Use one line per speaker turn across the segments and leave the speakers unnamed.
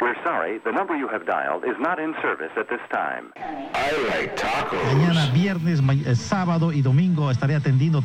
We're sorry, the number you have dialed is not in service at this time.
I like tacos.
Mañana, viernes, ma- eh, sábado y domingo estaré atendiendo.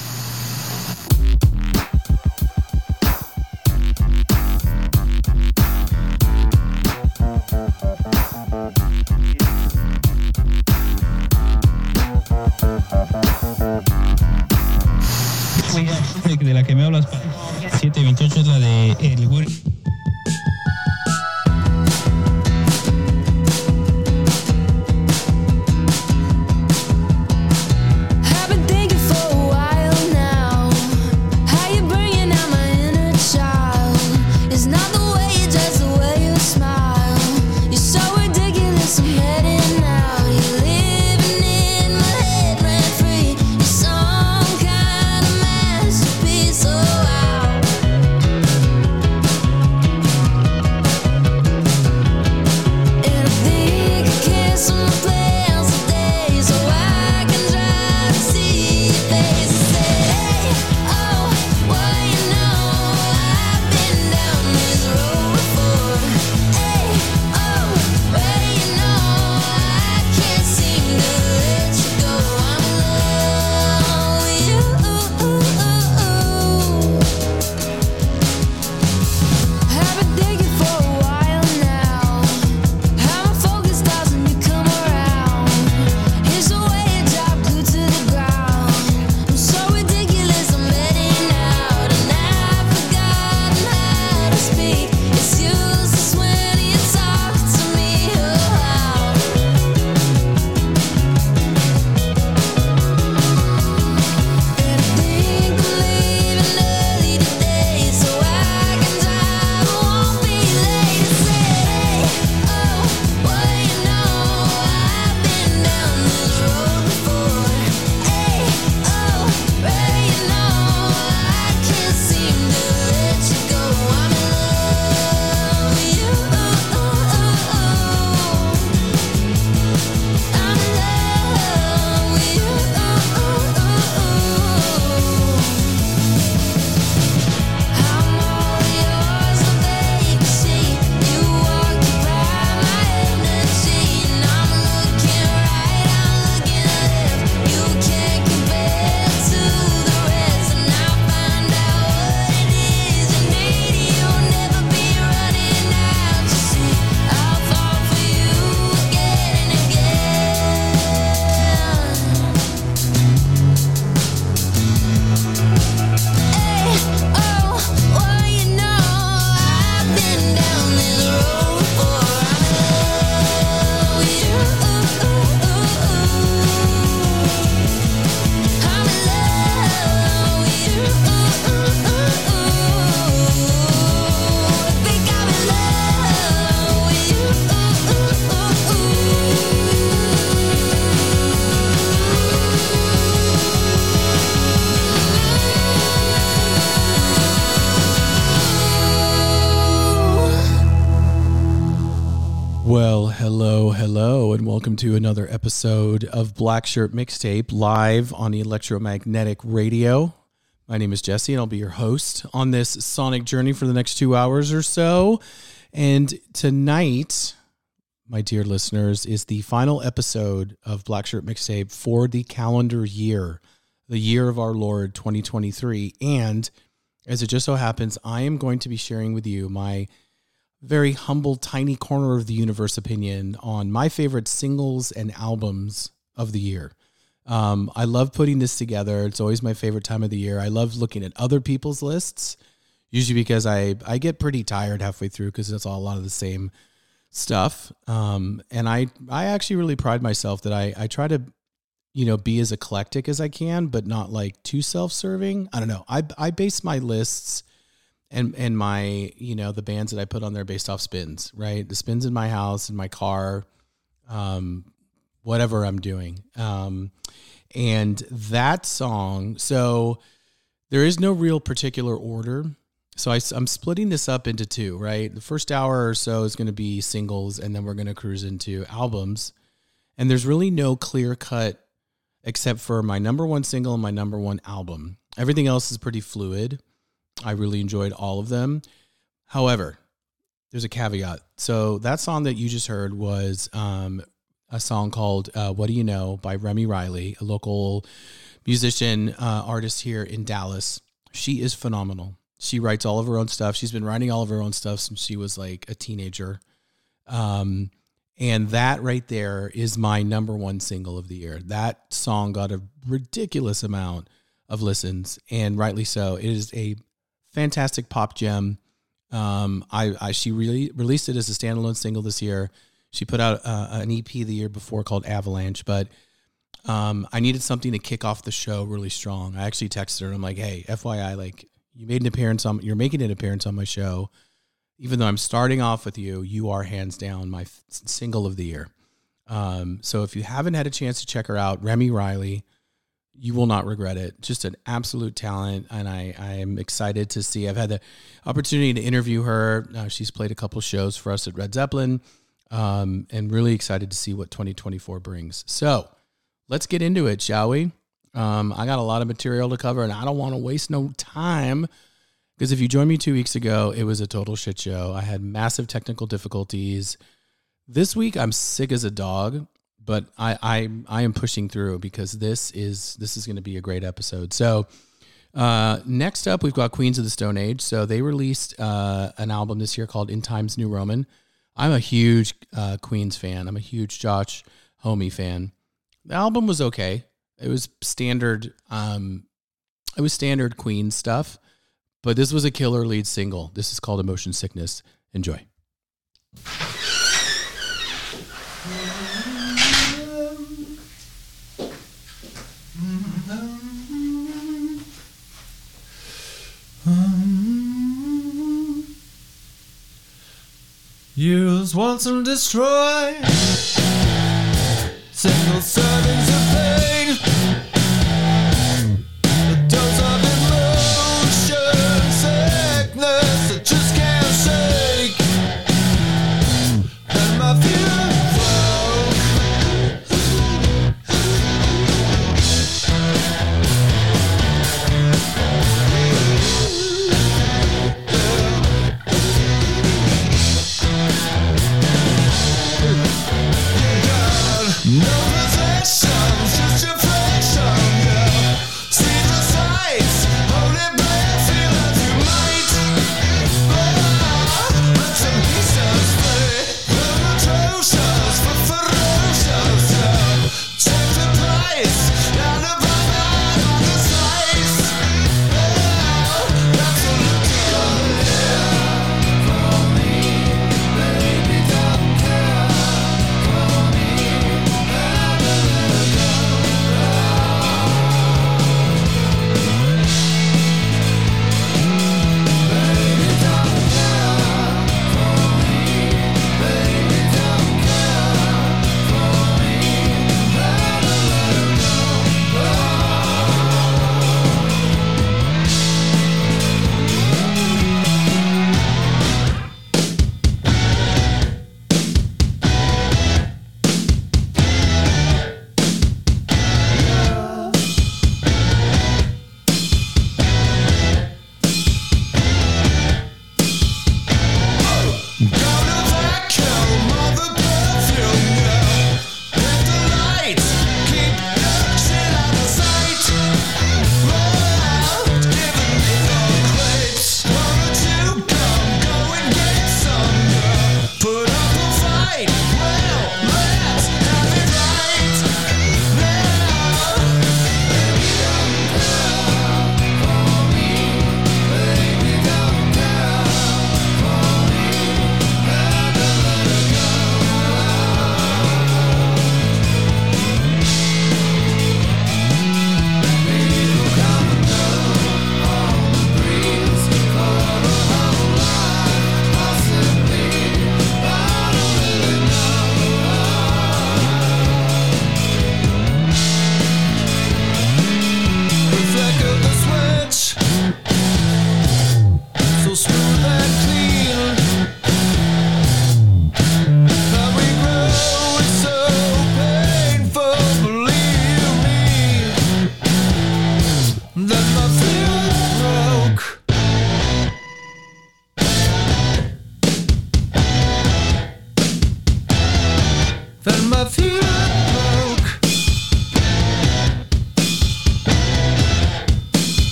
Well,
hello, hello, and welcome to another episode of Black Shirt Mixtape live on the Electromagnetic Radio. My name is Jesse, and I'll be your host on this sonic journey for the next two hours or so. And tonight, my dear listeners, is the final episode of Black Shirt Mixtape for the calendar year, the year of our Lord 2023. And as it just so happens, I am going to be sharing with you my very humble, tiny corner of the universe opinion on my favorite singles and albums of the year. Um, I love putting this together. It's always my favorite time of the year. I love looking at other people's lists, usually because I I get pretty tired halfway through because it's all a lot of the same stuff. Um, and I I actually really pride myself that I I try to you know be as eclectic as I can, but not like too self serving. I don't know. I I base my lists and and my you know the bands that I put on there based off spins, right? The spins in my house, in my car, um, whatever I'm doing. Um, and that song, so there is no real particular order. So I, am splitting this up into two, right? The first hour or so is going to be singles, and then we're going to cruise into albums. And there's really no clear cut except for my number one single and my number one album. Everything else is pretty fluid. I really enjoyed all of them. However, there's a caveat. So that song that you just heard was um, a song called uh, "What Do You Know" by Remy Reilly, a local musician uh, artist here in Dallas. She is phenomenal. She writes all of her own stuff. She's been writing all of her own stuff since she was like a teenager. Um, and that right there is my number one single of the year. That song got a ridiculous amount of listens, and rightly so. It is a fantastic pop gem. Um, I, I she really released it as a standalone single this year. She put out uh, an EP the year before called Avalanche, but um, I needed something to kick off the show really strong. I actually texted her. and I'm like, hey, FYI, like you made an appearance on, you're making an appearance on my show. Even though I'm starting off with you, you are hands down my f- single of the year. Um, so if you haven't had a chance to check her out, Remy Reilly, you will not regret it. Just an absolute talent, and I I am excited to see. I've had the opportunity to interview her. Uh, she's played a couple shows for us at Red Zeppelin, um, and really excited to see what 2024 brings. So let's get into it, shall we? Um, I got a lot of material to cover, and I don't want to waste no time. Because if you joined me two weeks ago, it was a total shit show. I had massive technical difficulties. This week, I'm sick as a dog, but I I, I am pushing through because this is this is going to be a great episode. So uh, next up, we've got Queens of the Stone Age. So they released uh, an album this year called In Times New Roman. I'm a huge uh, Queens fan. I'm a huge Josh Homme fan. The album was okay. It was standard. Um, it was standard Queen stuff, but this was a killer lead single. This is called Emotion Sickness. Enjoy.
Use once and destroy. Single servings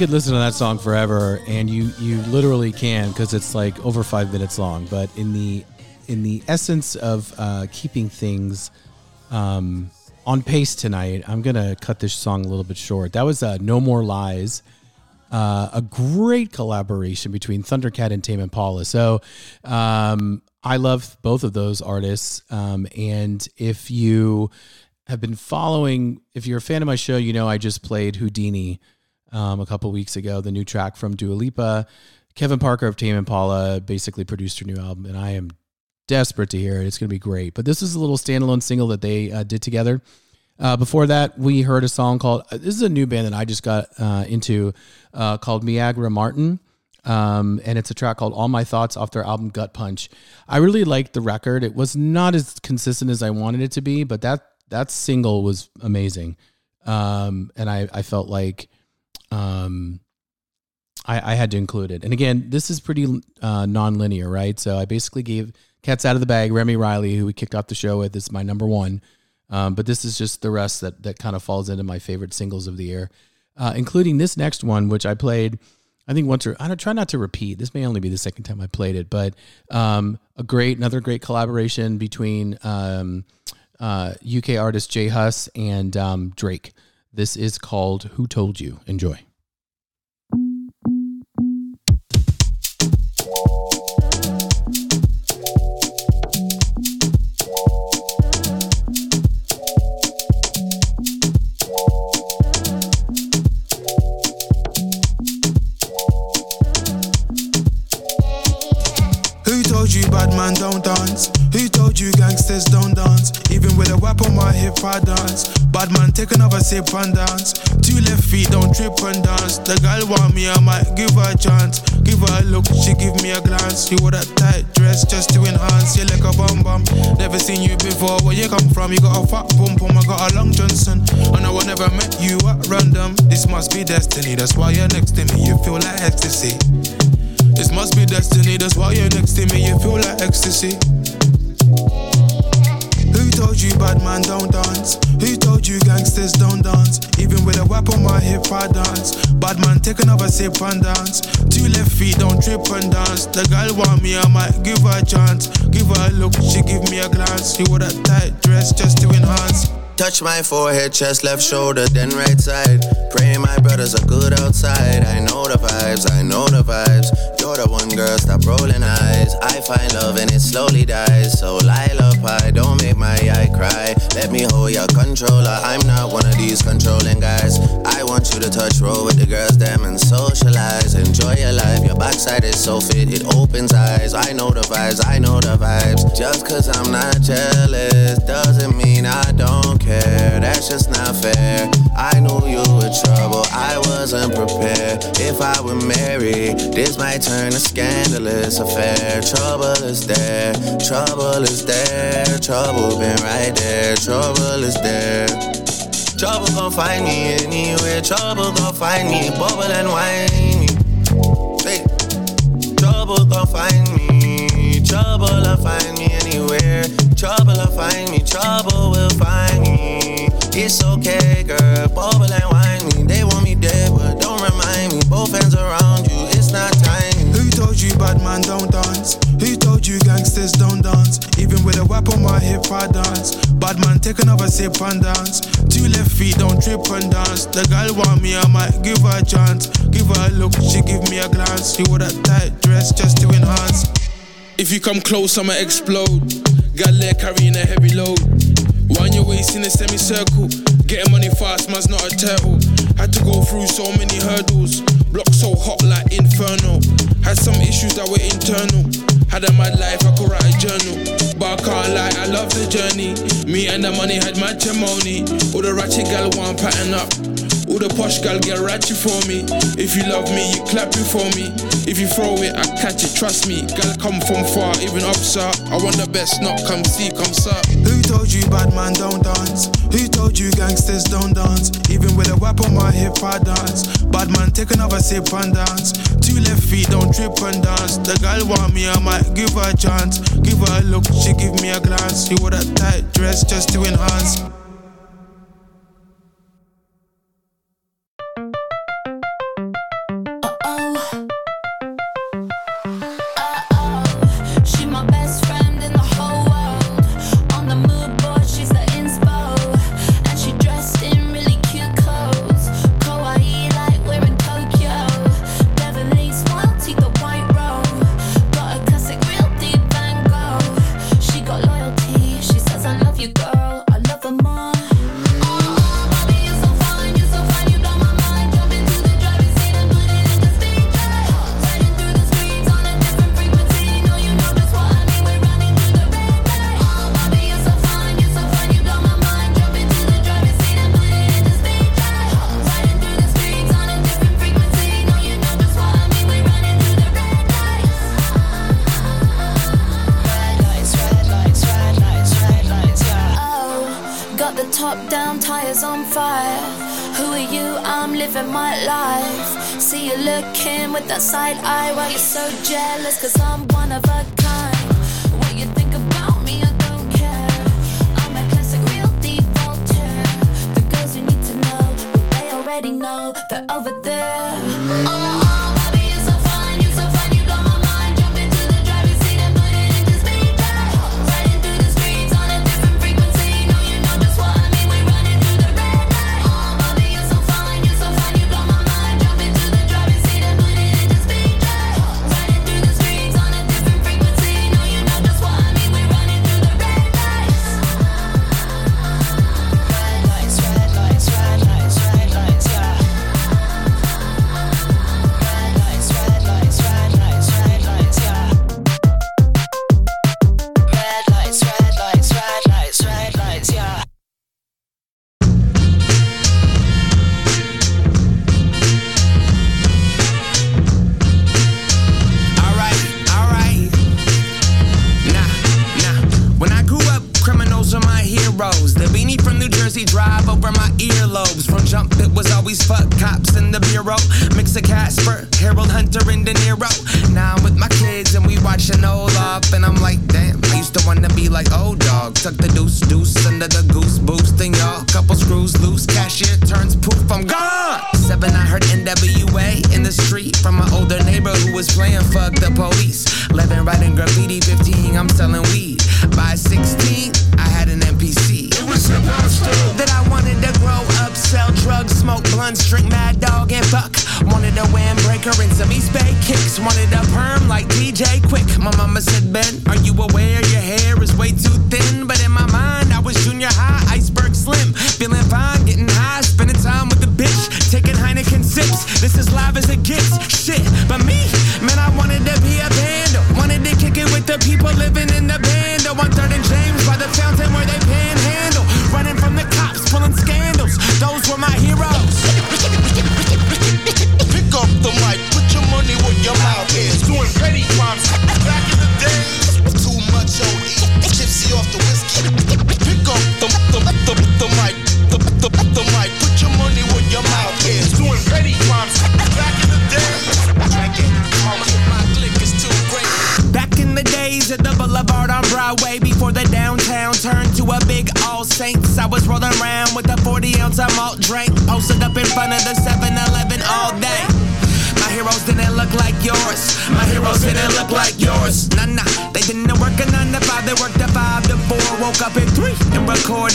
could listen to that song forever, and you you literally can because it's like over five minutes long. But in the in the essence of uh, keeping things um, on pace tonight, I'm gonna cut this song a little bit short. That was uh, "No More Lies," uh, a great collaboration between Thundercat and Tame Impala. So um, I love both of those artists, um, and if you have been following, if you're a fan of my show, you know I just played Houdini um, a couple weeks ago, the new track from Dua Lipa. Kevin Parker of Tame Impala basically produced her new album, and I am desperate to hear it. It's going to be great. But this is a little standalone single that they uh, did together. Uh, before that, we heard a song called. uh, This is a new band that I just got uh, into uh, called Meagre Martin. Um, and it's a track called All My Thoughts off their album Gut Punch. I really liked the record. It was not as consistent as I wanted it to be, but that that single was amazing. Um, and I, I felt like um, I, I had to include it. And again, this is pretty uh, non-linear, right? So I basically gave Cats Out of the Bag, Remy Reilly, who we kicked off the show with, is my number one. Um, but this is just the rest that that kind of falls into my favorite singles of the year, uh, including this next one, which I played. I think once or I don't try not to repeat. This may only be the second time I played it, but um, a great, another great collaboration between um, uh, UK artist J Hus and um, Drake. This is called "Who Told You." Enjoy.
Even with a whip on my hip, I dance. Bad man, take another sip and dance. Two left feet, don't trip and dance. The girl want me, I might give her a chance. Give her a look, she give me a glance. You wore that tight dress just to enhance. You like a bum bum. Never seen you before. Where you come from? You got a fat pum pum. I got a long Johnson. And I know never met you at random. This must be destiny. That's why you're next to me. You feel like ecstasy. This must be destiny, that's why you're next to me, you feel like ecstasy. Who told you bad man don't dance? Who told you gangsters don't dance? Even with a whip on my hip, I dance. Bad man, take another sip and dance. Two left feet, don't trip and dance. The girl want me, I might give her a chance. Give her a look, she give me a glance. She wore that tight dress just to enhance.
Touch my forehead, chest, left shoulder, then right side. Pray my brothers are good outside. I know the vibes, I know the vibes. You're the one girl, stop rolling eyes. I find love and it slowly dies. So lullaby, don't make my eye cry. Let me hold your controller. I'm not one of these controlling guys. I want you to touch roll with the girls, them and socialize. Enjoy your life. Your backside is so fit, it opens eyes. I know the vibes, I know the vibes. Just cause I'm not jealous doesn't mean I don't care. That's just not fair. I knew you were trouble, I wasn't prepared. If I were married, this might turn a scandalous affair. Trouble is there, trouble is there, trouble been right there, trouble is there. Trouble gon' find me anywhere, trouble gon' find me, bubble and whiny. Hey. Trouble gon' find me, trouble'll find me anywhere. Trouble'll find me, trouble will find me. It's okay, girl, bubble and whine me. They want me dead, but don't remind me. Both hands around you, it's not time.
Who told you bad man don't dance? Who told you gangsters don't dance? Even with a whip on my hip, I dance. Bad man, take another sip and dance. Two left feet, don't trip and dance. The girl want me, I might give her a chance. Give her a look, she give me a glance. She wore that tight dress just to enhance.
If you come close, I'ma explode. Got leg carrying a heavy load. Wind your waist in a semicircle. Getting money fast, man's not a turtle. Had to go through so many hurdles. Block so hot like inferno. Had some issues that were internal. Had a mad life, I could write a journal. But I can't lie, I love the journey. Me and the money had matrimony. All the ratchet gal want pattern up. All the posh gal get ratchet for me. If you love me, you clap it for me. If you throw it, I catch it, trust me. Gal come from far, even up, sir. I want the best, not come see, come sir.
Who told you bad man don't dance? Who told you gangsters don't dance? Even with a whip on my hip, I dance. Bad man, take another sip and dance. Two left feet, don't trip and dance. The girl want me, I might give her a chance. Give her a look, she give me a glance. She wore that tight dress just to enhance.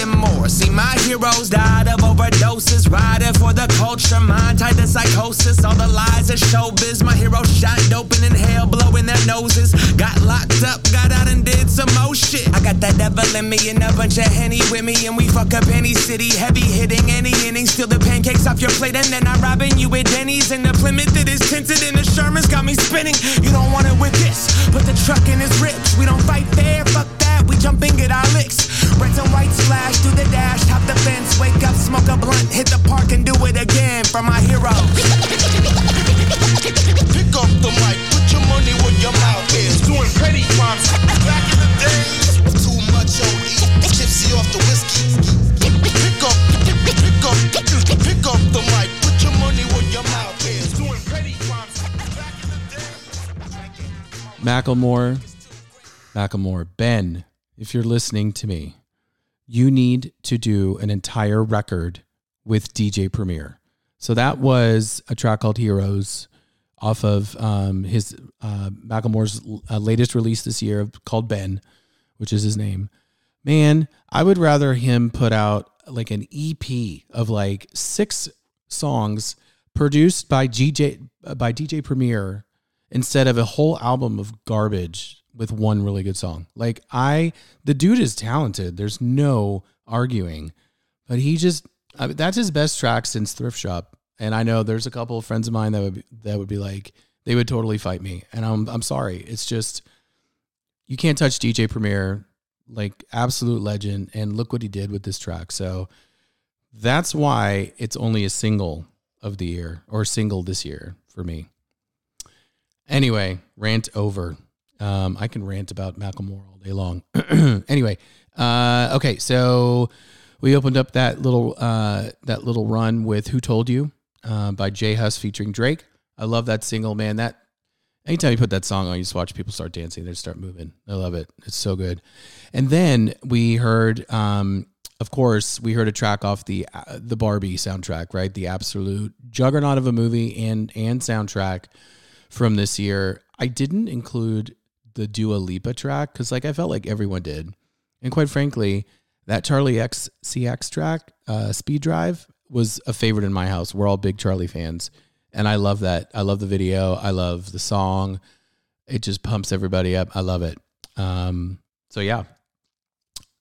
More. See, my heroes died of overdoses. Riding for the culture, mind tied to psychosis. All the lies of showbiz. My heroes shot dope and inhale, blowing their noses. Got locked up, got out and did some more shit. I got that devil in me and a bunch of henny with me. And we fuck up any city, heavy hitting any inning. Steal the pancakes off your plate and then I'm robbing you at Denny's. And the Plymouth that is tinted and the Sherman's got me spinning. You don't want it with this. Put the truck in his ribs. We don't fight fair, fuck that. We jump and get our licks. Reds and white splash through the dash, hop the fence, wake up, smoke a blunt, hit the park and do it again for my heroes.
pick up the mic, put your money where your mouth is. Doing petty crimes back in the days. Too much OE, gypsy off the whiskey. Pick up, pick up, pick up the mic, put your money where your mouth is. Doing petty crimes back in the days.
Macklemore, Macklemore, Ben, if you're listening to me, you need to do an entire record with DJ Premier. So that was a track called Heroes off of um, his uh, Macklemore's uh, latest release this year called Ben, which is his name. Man, I would rather him put out like an EP of like six songs produced by DJ by DJ Premier instead of a whole album of garbage with one really good song. Like I, the dude is talented. There's no arguing, but he just I mean, that's his best track since Thrift Shop. And I know there's a couple of friends of mine that would be, that would be like they would totally fight me, and I'm I'm sorry. It's just you can't touch DJ Premier, like absolute legend. And look what he did with this track. So that's why it's only a single of the year or single this year for me. Anyway, rant over. Um, I can rant about Macklemore all day long. anyway, uh, okay, so we opened up that little uh, that little run with "Who Told You." uh, by J Hus featuring Drake. I love that single, man. That anytime you put that song on, you just watch people start dancing, they start moving. I love it. It's so good. And then we heard, um, of course, we heard a track off the uh, the Barbie soundtrack, right? The absolute juggernaut of a movie and and soundtrack from this year. I didn't include the Dua Lipa track because, like, I felt like everyone did, and quite frankly, that Charlie X CX track, uh, Speed Drive, was a favorite in my house. We're all big Charlie fans, and I love that. I love the video. I love the song. It just pumps everybody up. I love it. Um, so yeah,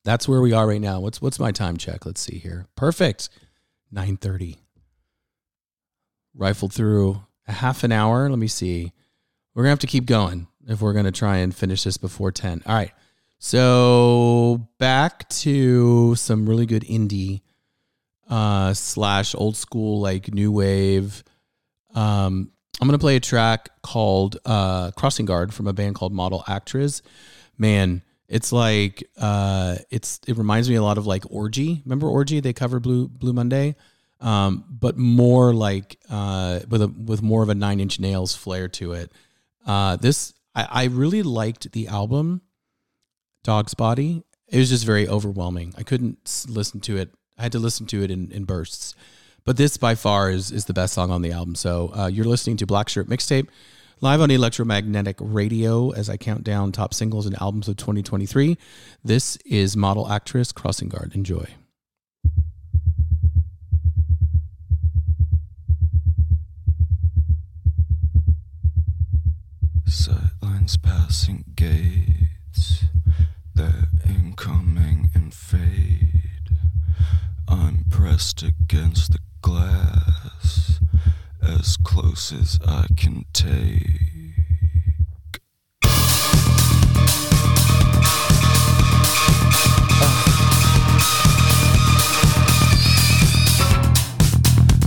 that's where we are right now. What's what's my time check? Let's see here. Perfect. 9:30. Rifled through a half an hour. Let me see. We're going to have to keep going if we're going to try and finish this before 10. All right. So, back to some really good indie uh slash old school like new wave um I'm going to play a track called uh Crossing Guard from a band called Model/Actriz. Man, it's like uh it's it reminds me a lot of like Orgy. Remember Orgy? They cover Blue Blue Monday. Um but more like uh with a with more of a 9 inch nails flair to it. Uh this I I really liked the album Dogsbody. It was just very overwhelming. I couldn't listen to it. I had to listen to it in, in bursts. But this by far is is the best song on the album. So uh, you're listening to Black Shirt Mixtape live on Electromagnetic Radio as I count down top singles and albums of 2023. This is Model/Actriz Crossing Guard. Enjoy.
Passing gates, they're incoming and fade. I'm pressed against the glass, as close as I can take. Ah.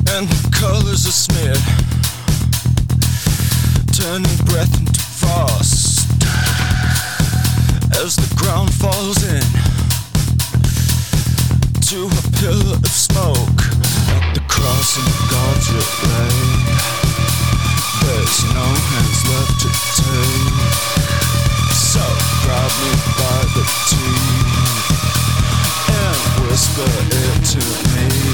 And the colors are smeared turning breath into frost as the ground falls in to a pillar of smoke at the cross crossing guards relay. There's no hands left to take, so grab me by the teeth and whisper it to me.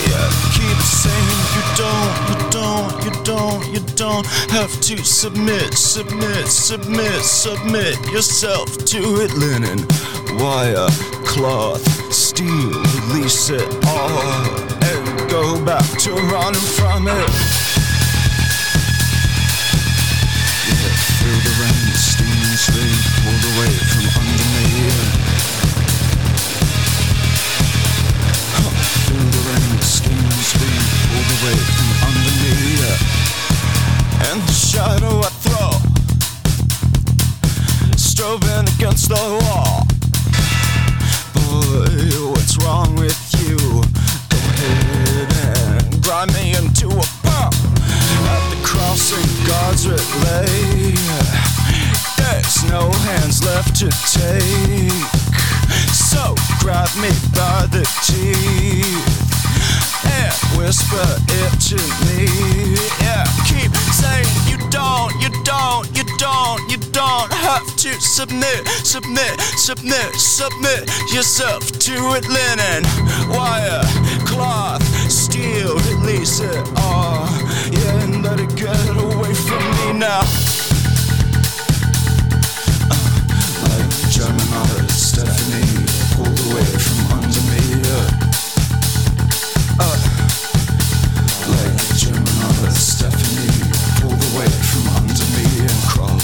Keep saying you don't, you don't, you don't, you don't have to submit, submit, submit, submit yourself to it. Linen, wire, cloth, steel, release it all and go back to running from it. Yeah, feel the rain, steam and sleep pulled away from under away from under me. And the shadow I throw, strobing against the wall. Boy, what's wrong with you? Go ahead and grind me into a pump at the crossing guards relay. There's no hands left to take. So grab me by the teeth whisper it to me. Yeah, keep saying you don't, you don't, you don't, you don't have to submit, submit, submit, submit yourself to it. Linen, wire, cloth, steel, release it all. Yeah, and let it get away from me now. Uh, like German Stephanie cross.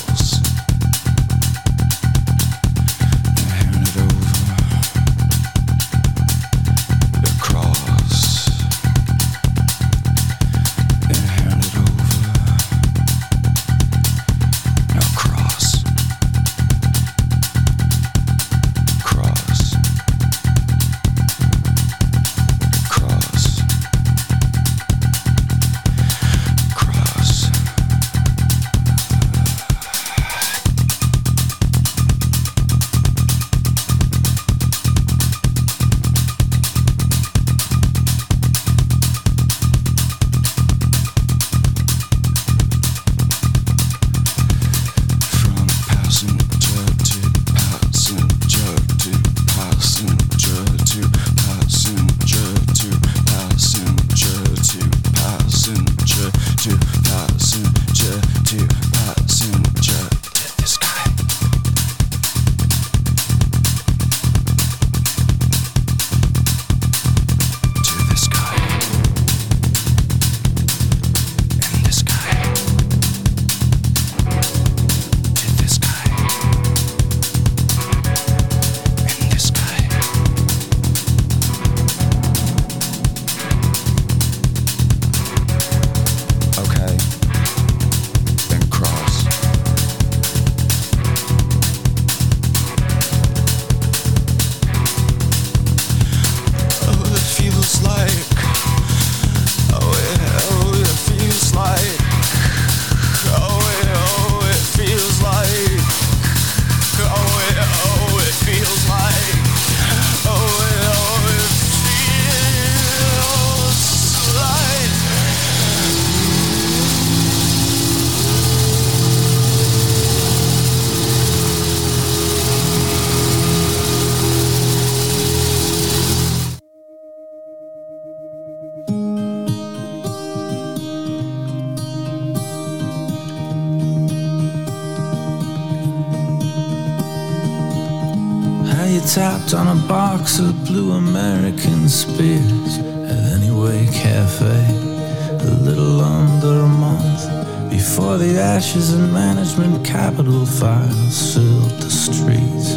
Of blue American Spirits at Anyway Cafe a little under a month before the ashes and management capital files filled the streets.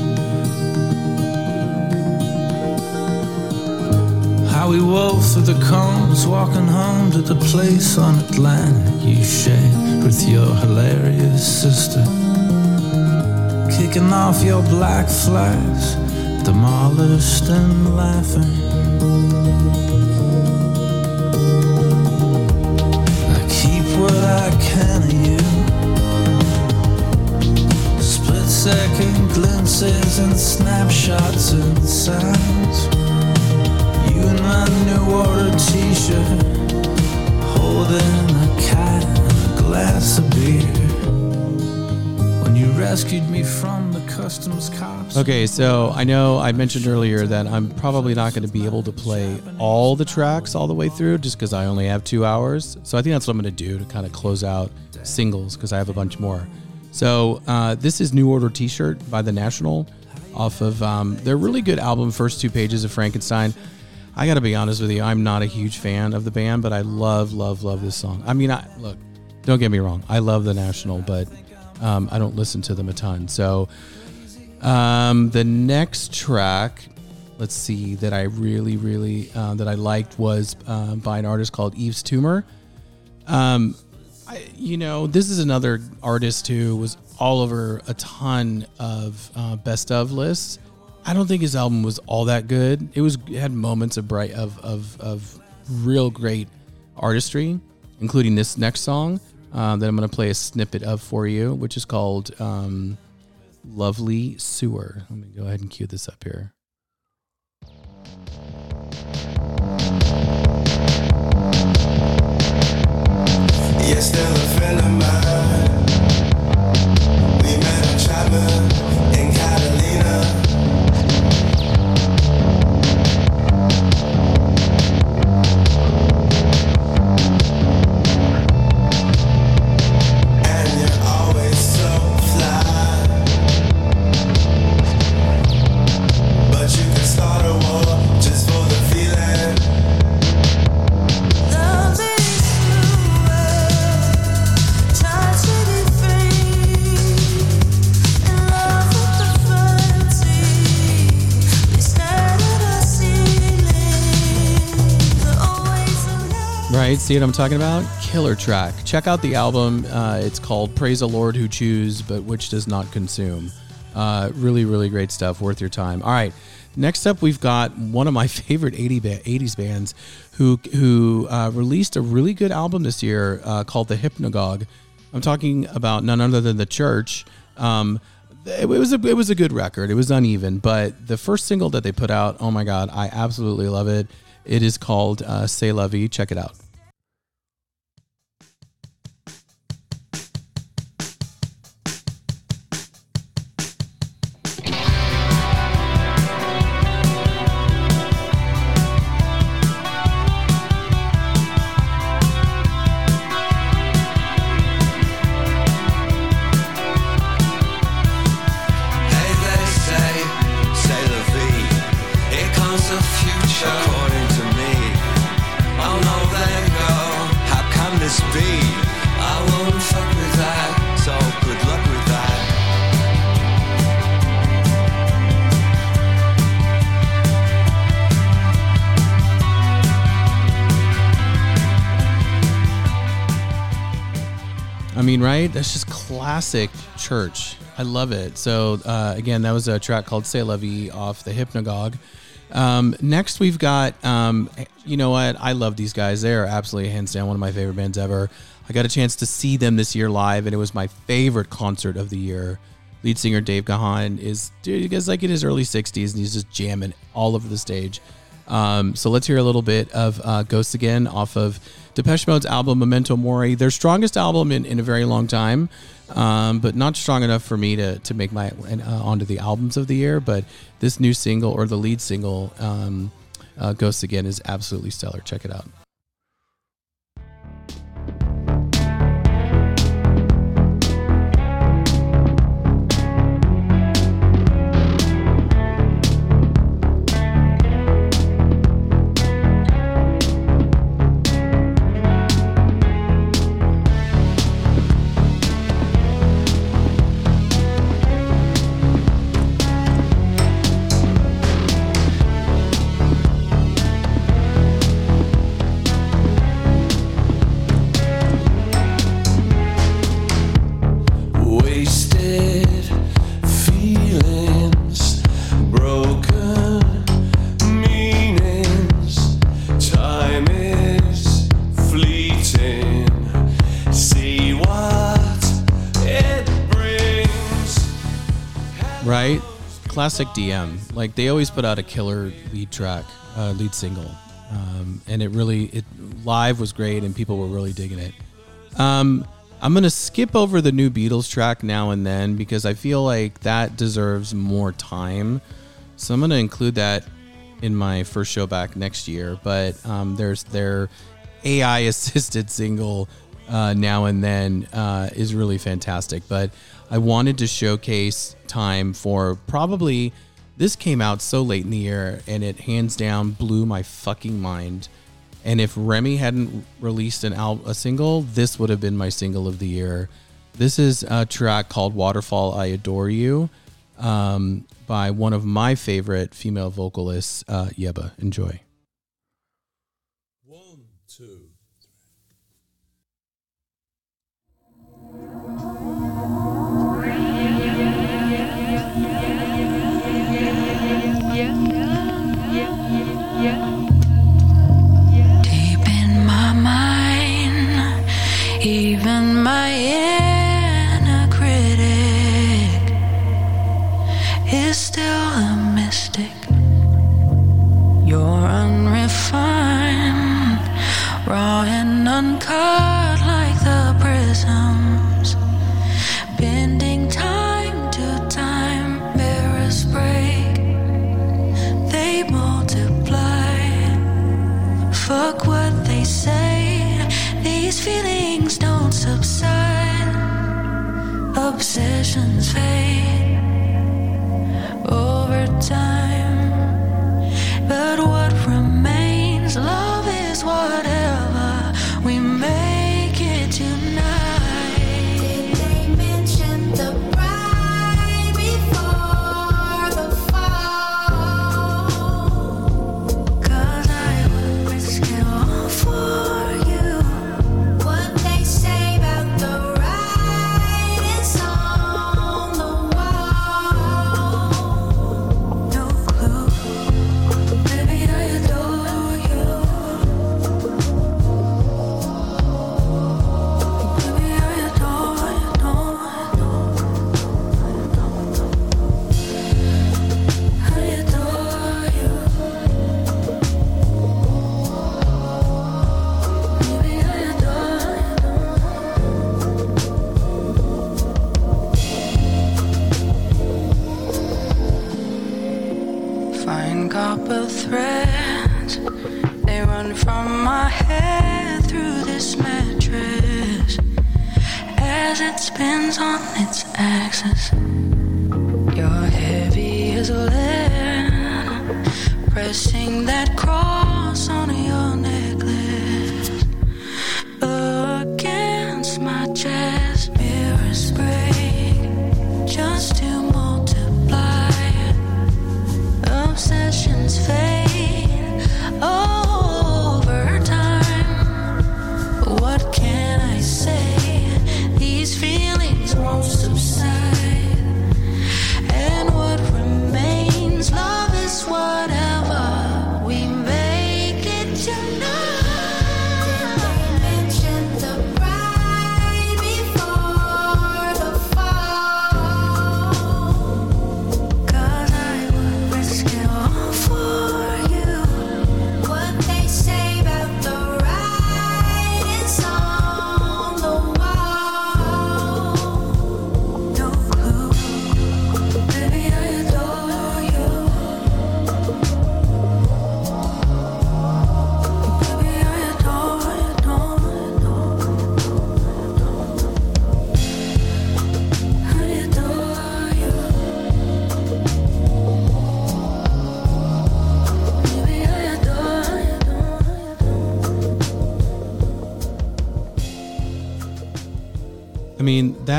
How we wove through the cones, walking home to the place on Atlantic you shared with your hilarious sister. Kicking off your black flags, demolished and laughing. I keep what I can of you. Split second glimpses and snapshots and sounds. You in my new order t shirt, holding a cat and a glass of beer. When you rescued me from the customs cops.
Okay, so I know I mentioned earlier that I'm probably not going to be able to play all the tracks all the way through just because I only have two hours. So I think that's what I'm going to do to kind of close out singles because I have a bunch more. So uh, this is New Order T-shirt by The National off of um, their really good album, First Two Pages of Frankenstein. I got to be honest with you, I'm not a huge fan of the band, but I love, love, love this song. I mean, I look, don't get me wrong, I love The National, but um, I don't listen to them a ton. So um, the next track, let's see, that I really, really uh, that I liked was uh, by an artist called Yves Tumor. Um, I, you know, this is another artist who was all over a ton of uh, best of lists. I don't think his album was all that good. It was it had moments of bright of of of real great artistry, including this next song uh, that I'm going to play a snippet of for you, which is called um, "Lovely Sewer." Let me go ahead and cue this up here.
You're
see what I'm talking about? Killer track. Check out the album. Uh, it's called "Praise the Lord Who Chews, but which does not consume." Uh, really, really great stuff. Worth your time. All right, next up we've got one of my favorite 80 ba- 80s bands who who uh, released a really good album this year uh, called The Hypnagogue. I'm talking about none other than The Church. Um, it was a it was a good record. It was uneven, but the first single that they put out, oh my god, I absolutely love it. It is called uh, "C'est La Vie." Check it out. Classic church. I love it. So, uh, again, that was a track called "Say Vie off the Hypnagogue. Um, next, we've got, um, you know what? I love these guys. They are absolutely hands down one of my favorite bands ever. I got a chance to see them this year live, and it was my favorite concert of the year. Lead singer Dave Gahan is, dude, he gets like in his early 60s, and he's just jamming all over the stage. Um, so let's hear a little bit of uh, Ghosts Again off of Depeche Mode's album Memento Mori, their strongest album in, in a very long time, um, but not strong enough for me to, to make my uh, onto the albums of the year. But this new single or the lead single, um, uh, Ghosts Again, is absolutely stellar. Check it out. Classic DM. Like they always put out a killer lead track, uh, lead single, um, and it really it live was great, and people were really digging it. Um, I'm gonna skip over the new Beatles track now and then because I feel like that deserves more time. So I'm gonna include that in my first show back next year. But um, there's their AI assisted single uh, now and then uh, is really fantastic. But I wanted to showcase time for probably this came out so late in the year and it hands down blew my fucking mind. And if Remy hadn't released an al- a single, this would have been my single of the year. This is a track called Waterfall I Adore You um, by one of my favorite female vocalists, uh, YEBBA. Enjoy.
Even my inner critic is still a mystic. You're unrefined, raw and uncut like the prisms, subside. Obsessions fade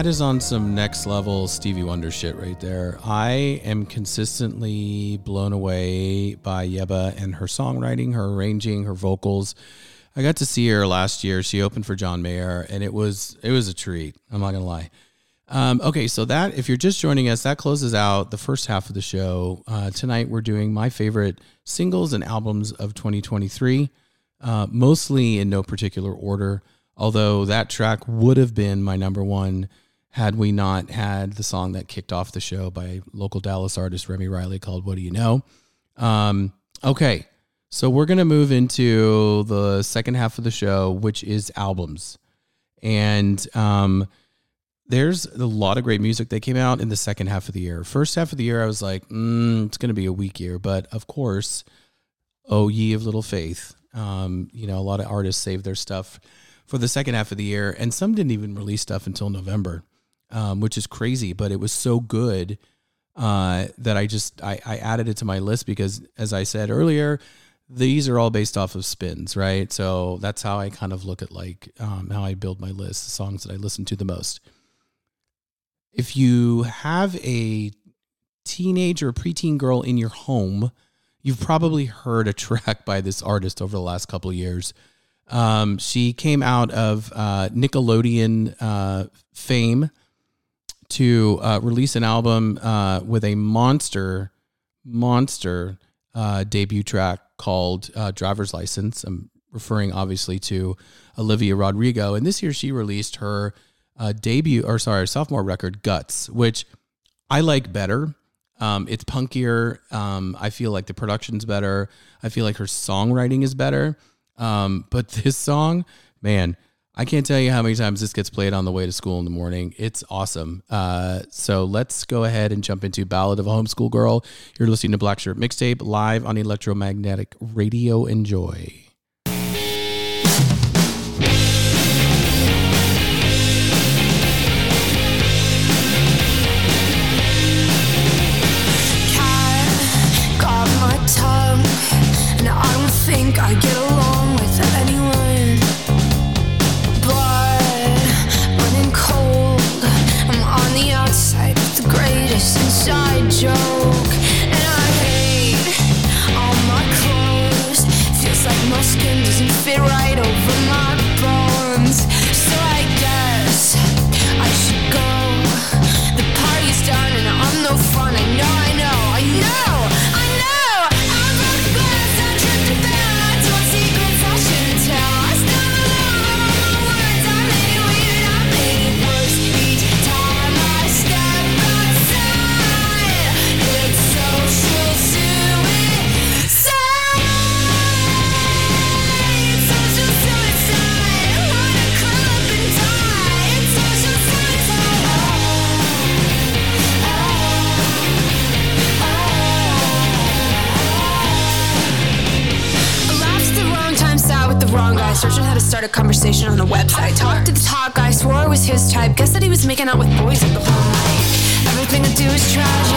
that is on
some next level Stevie Wonder shit right there. I am consistently blown away by YEBBA and her songwriting, her arranging, her vocals. I got to see her last year. She opened for John Mayer, and it was it was a treat. I'm not gonna lie. Um, okay, so that if you're just joining us, that closes out the first half of the show. Uh, tonight we're doing my favorite singles and albums of 2023, uh, mostly in no particular order. Although that track would have been my number one had we not had the song that kicked off the show by local Dallas artist Remy Reilly called What Do You Know? Um, okay, so we're going to move into the second half of the show, which is albums. And um, there's a lot of great music that came out in the second half of the year. First half of the year, I was like, mm, it's going to be a weak year. But of course, oh, ye of little faith. Um, you know, a lot of artists saved their stuff for the second half of the year, and some didn't even release stuff until November, um, which is crazy. But it was so good uh, that I just I, I added it to my list because, as I said earlier, these are all based off of spins, right? So that's how I kind of look at like um, how I build my list, the songs that I listen to the most. If you have a teenage or preteen girl in your home, you've probably heard a track by this artist over the last couple of years. Um, she came out of uh, Nickelodeon uh, fame to uh, release an album uh, with a monster, monster uh, debut track called uh, Driver's License. I'm referring obviously to Olivia Rodrigo. And this year she released her uh, debut, or sorry, sophomore record, Guts, which I like better. Um, it's punkier. Um, I feel like the production's better. I feel like her songwriting is better. Um, but this song, man, I can't tell you how many times this gets played on the way to school in the morning. It's awesome. Uh, so let's go ahead and jump into Ballad of a Homeschool Girl. You're listening to Black Shirt Mixtape live on Electromagnetic Radio. Enjoy.
I get along doesn't right making out with boys at the whole night. Everything I do is tragic.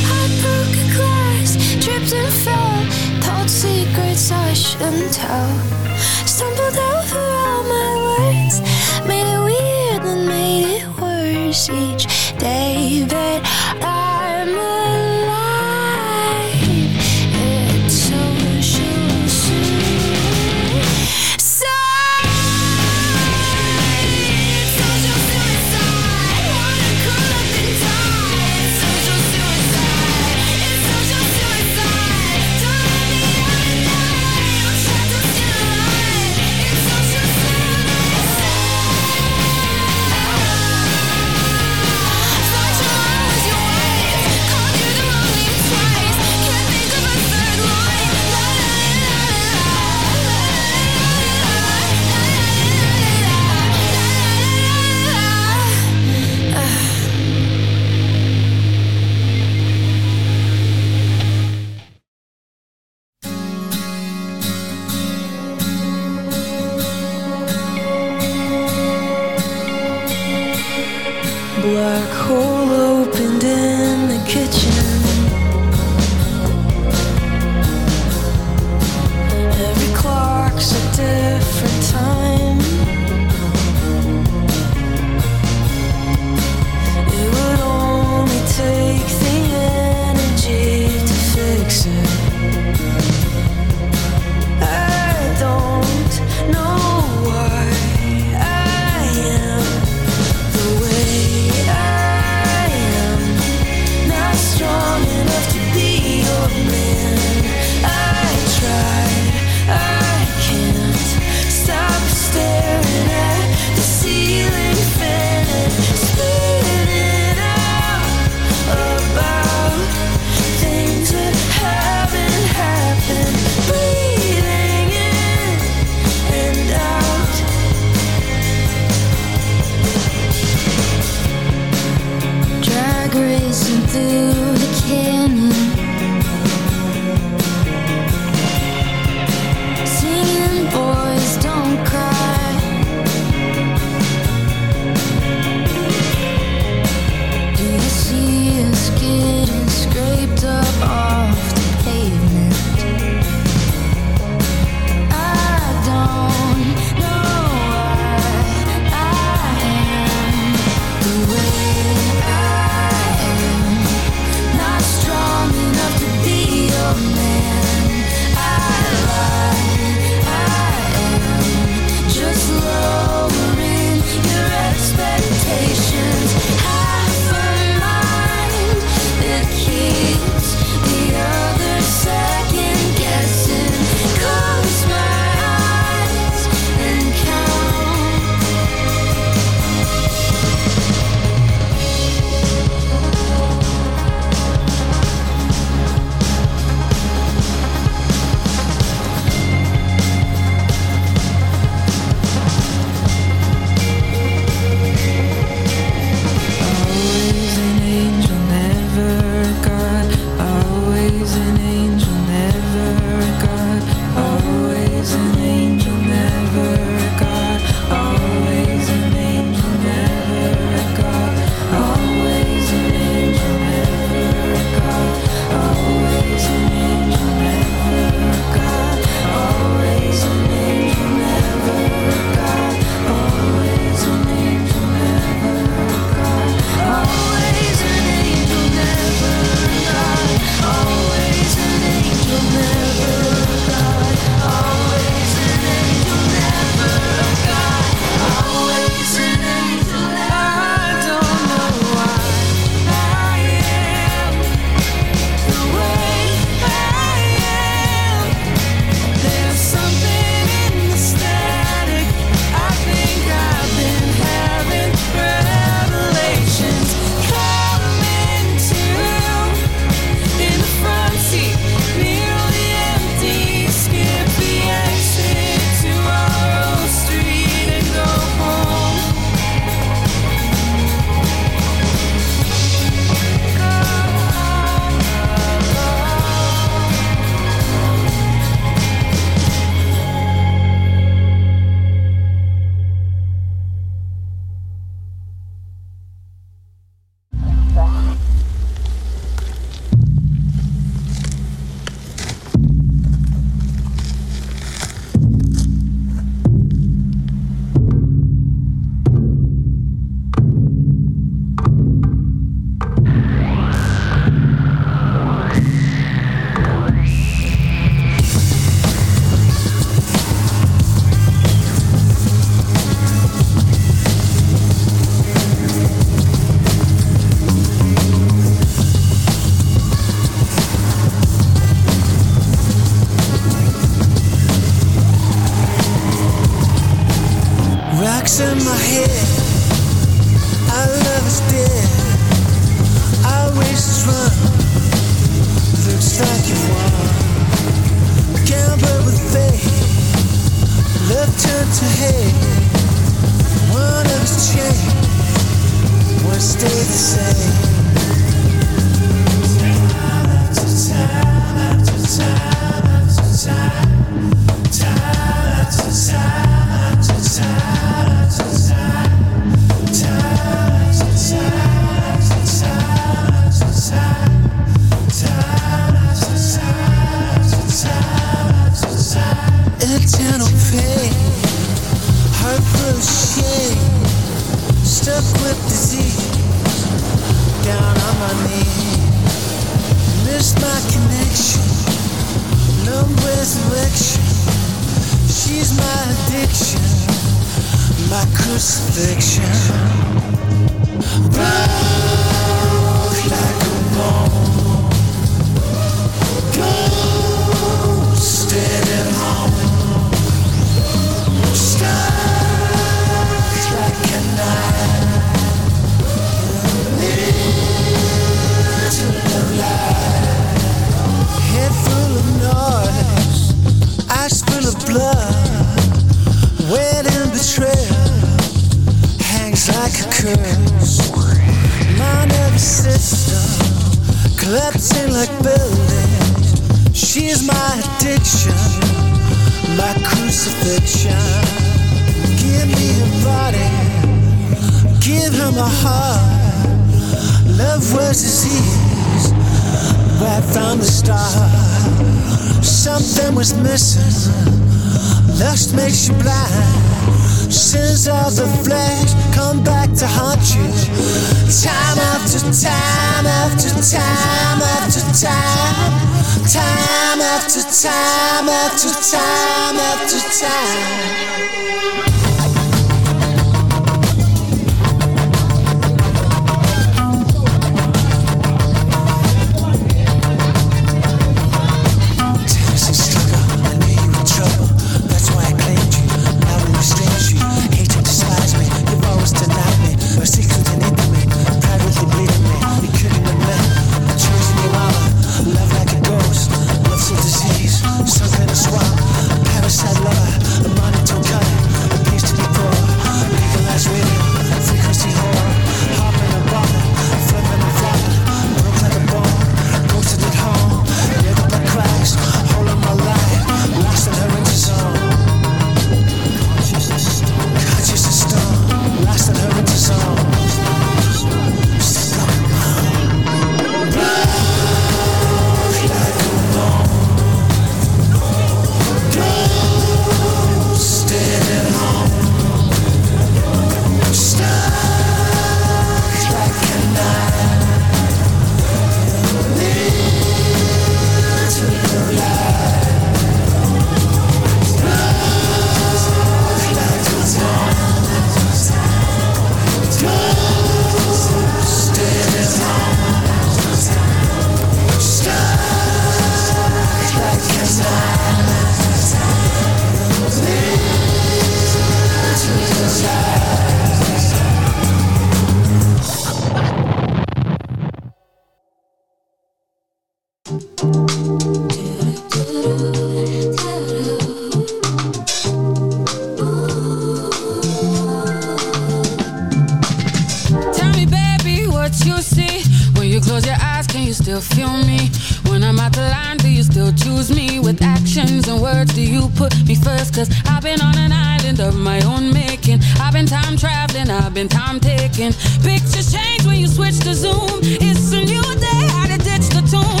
actions and words do you put me first? Cause I've been on an island of my own making. I've been time traveling, I've been time taking. Pictures change when you switch to Zoom. It's a new day, how to ditch the tomb.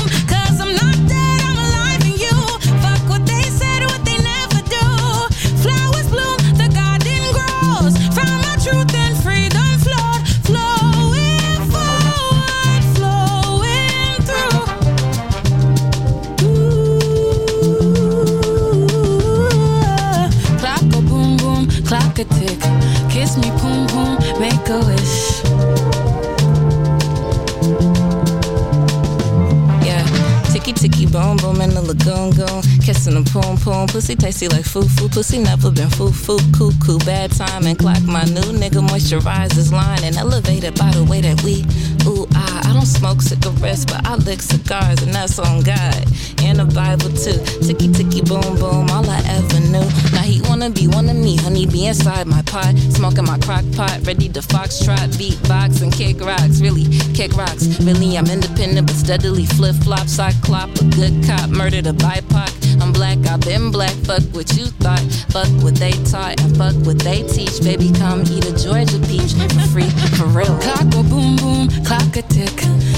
Lagoon goon. Kissing the poom poom. Pussy tasty like foo foo. Pussy never been foo foo. Cuckoo. Bad time and clock. My new nigga moisturizes line and elevated by the way that we. Ooh, ah. I don't smoke cigarettes, but I lick cigars and that's on God. And the Bible too. Ticky ticky boom boom. All I ever knew. Now he wanna be one of me. Honey be inside my pot. Smoking my crock pot. Ready to foxtrot. Beatbox and kick rocks. Really kick rocks. Really I'm independent but steadily flip flop. Cyclop. A good cop. Murdered a BIPOC. I'm black. I've been black. Fuck what you thought. Fuck what they taught and fuck what they teach. Baby come eat a Georgia peach for free. For real.
Clock a boom boom, clock a tick.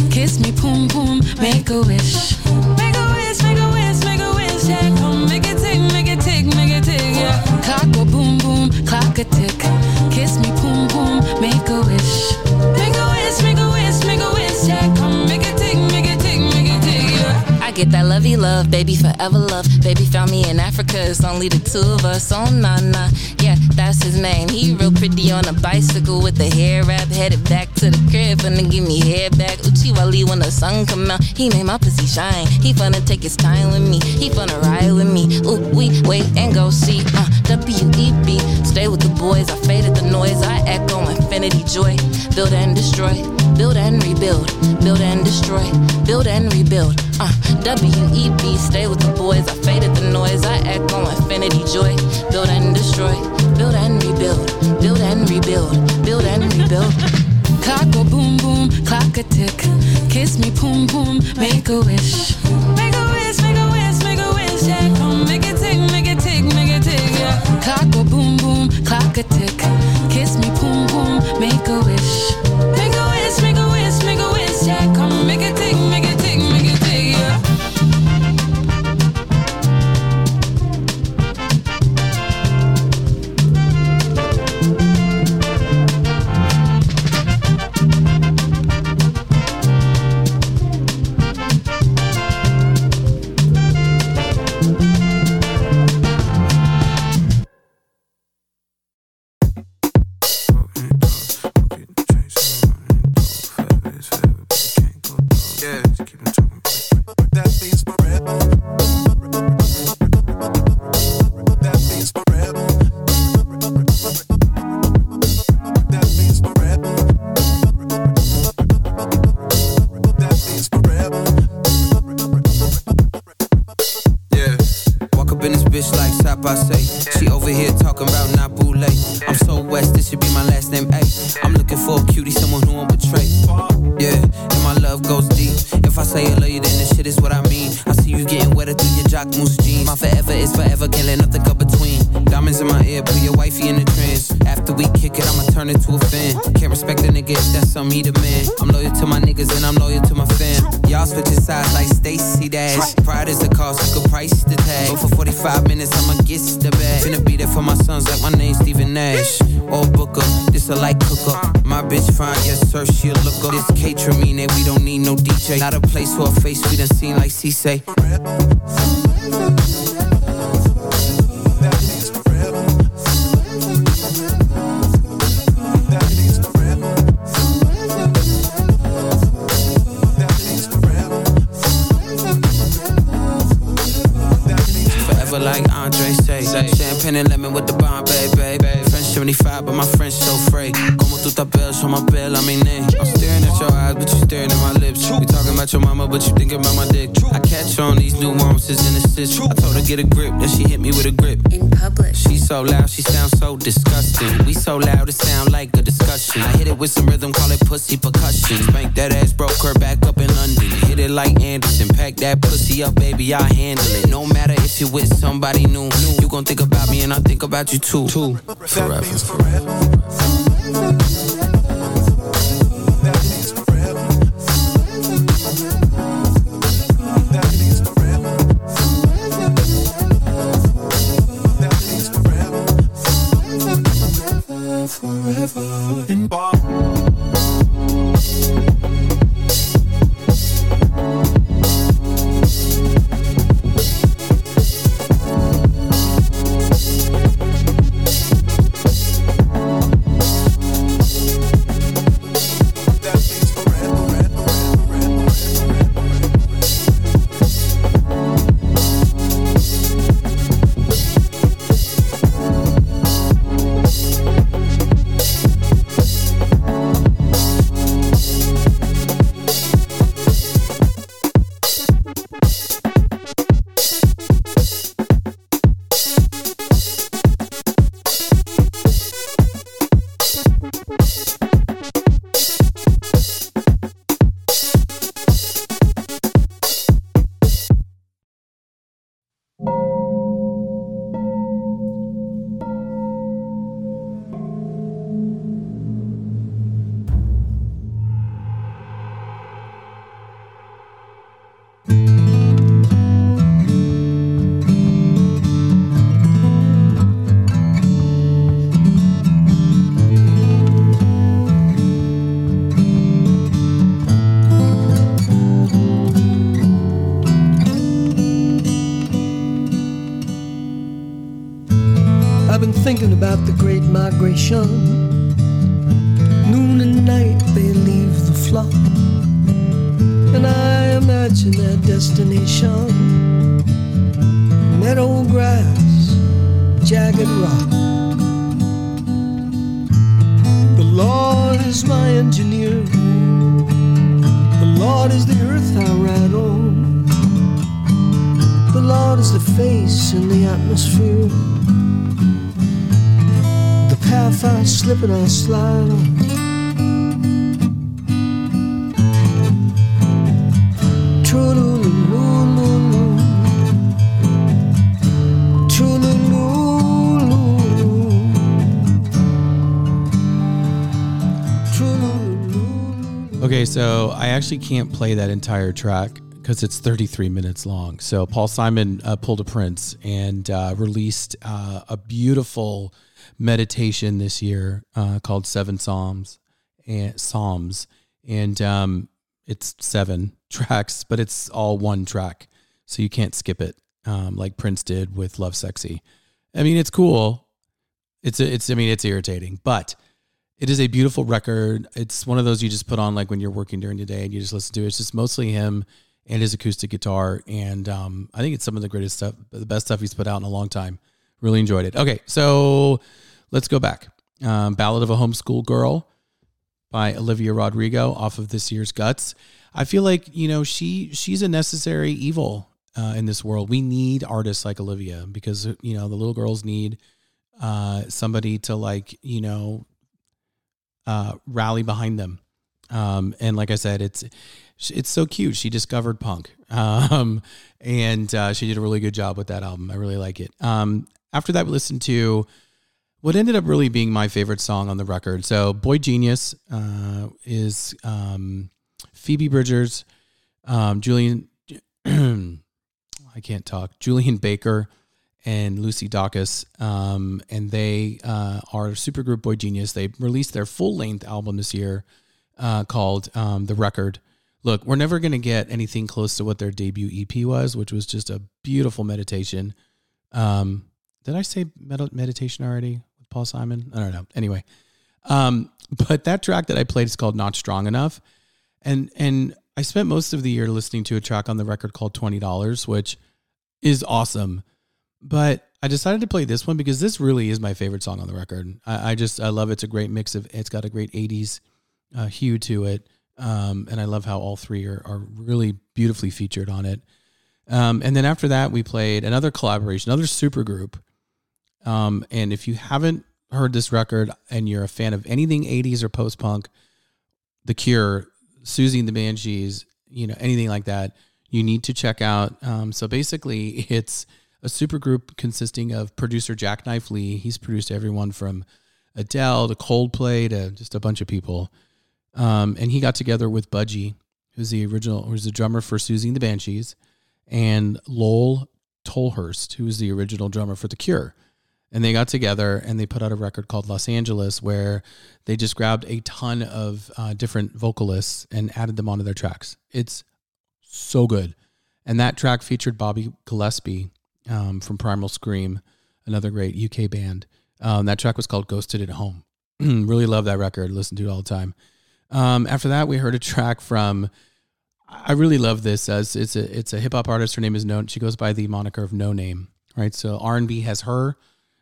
Kiss me, boom boom, make a wish. Make a wish, make a wish, make a wish. Yeah, come make it tick, make it tick, make it tick. Yeah. Clock a boom boom, clock a tick.
That lovey love, baby forever love. Baby found me in Africa, it's only the two of us. Oh nah nah, yeah, that's his name. He real pretty on a bicycle with the hair wrap, headed back to the crib, finna give me hair back. Uchi Uchiwali when the sun come out, he made my pussy shine. He finna take his time with me, he finna ride with me. Ooh, we wait and go see. Uh, W-E-B, stay with the boys. I faded the noise, I echo infinity joy. Build and destroy, build and rebuild, build and destroy, build and rebuild. Uh, W-E-B, stay with the boys. I faded the noise, I echo infinity joy. Build and destroy, build and rebuild, build and rebuild, build and rebuild.
Clock a boom boom, clock a tick. Kiss me, boom boom, make a wish. Make a wish, make a wish, make a wish. Yeah, come make it tick, make it tick, make it tick. Yeah. Clock a boom boom, clock a tick. Kiss me, boom boom, make a wish.
Your jock moose jeans. My forever is forever, can't let nothing come between. Diamonds in my ear, put your wifey in the trance. After we kick it, I'ma turn it to a fan. Can't respect a nigga if that's me the man I'm loyal to my niggas and I'm loyal to my fam. Y'all switching sides like Stacey Dash. Pride is the cost, you could price the tag. But for 45 minutes, I'ma get the bag. Finna be there for my sons like my name's Stephen Nash. Or Booker, this a light cooker. My bitch fine, yes sir, she a looker. This catering mean eh, we don't need no DJ. Not a place for a face we done seen like C Champagne and lemon with the Bombay, baby. French 75, but my French so free. Como tu t'appelles, sur my belle, I mean, I'm staring at your eyes, but you're staring at about your mama, but you thinking about my dick. I catch on these nuances and assists. I told her get a grip, then she hit me with a grip.
In public.
She so loud, she sounds so disgusting. We so loud, it sound like a discussion. I hit it with some rhythm, call it pussy percussion. Spank that ass, broke her back up in London. Hit it like Anderson, pack that pussy up, baby, I handle it. No matter if you with somebody new, you gon' think about me and I think about you too. too. Forever.
Forever
Okay, so I actually can't play that entire track because it's 33 minutes long. So Paul Simon uh, pulled a Prince and uh, released uh, a beautiful meditation this year uh, called Seven Psalms and Psalms, and um, it's seven tracks, but it's all one track, so you can't skip it um, like Prince did with Lovesexy. I mean, it's cool. It's it's I mean, it's irritating, but it is a beautiful record. It's one of those you just put on like when you're working during the day and you just listen to it. It's just mostly him and his acoustic guitar, and um, I think it's some of the greatest stuff, the best stuff he's put out in a long time. Really enjoyed it. Okay, so let's go back. Um, Ballad of a Homeschool Girl by Olivia Rodrigo off of this year's Guts. I feel like you know she she's a necessary evil uh, in this world. We need artists like Olivia because you know the little girls need uh, somebody to like you know uh, rally behind them. Um, and like I said, it's it's so cute. She discovered punk, um, and uh, she did a really good job with that album. I really like it. Um, after that, we listened to what ended up really being my favorite song on the record. So, boygenius uh, is um, Phoebe Bridgers, um, Julian. I can't talk. Julien Baker and Lucy Dacus, um, and they uh, are supergroup boygenius. They released their full length album this year uh, called um, The Record. Look, we're never going to get anything close to what their debut EP was, which was just a beautiful meditation. Um, did I say med- meditation already with Paul Simon? I don't know. Anyway, um, but that track that I played is called "Not Strong Enough," and and I spent most of the year listening to a track on the record called Twenty Dollars, which is awesome. But I decided to play this one because this really is my favorite song on the record. I, I just I love it. It's a great mix of. It's got a great '80s uh, hue to it, um, and I love how all three are are really beautifully featured on it. Um, and then after that, we played another collaboration, another super group. Um, and if you haven't heard this record and you're a fan of anything 80s or post punk, The Cure, Siouxsie and the Banshees, you know, anything like that, you need to check out. Um, so basically, it's a super group consisting of producer Jacknife Lee. He's produced everyone from Adele to Coldplay to just a bunch of people. Um, and he got together with Budgie, who's the original, who's the drummer for Siouxsie and the Banshees, and Lol Tolhurst, who was the original drummer for The Cure. And they got together and they put out a record called Los Angeles, where they just grabbed a ton of uh, different vocalists and added them onto their tracks. It's so good. And that track featured Bobby Gillespie um, from Primal Scream, another great UK band. Um, that track was called Ghosted at Home. really love that record. Listen to it all the time. Um, after that, we heard a track from. I really love this. As it's a it's a hip hop artist. Her name is No. She goes by the moniker of Noname. Right. So R and B has her.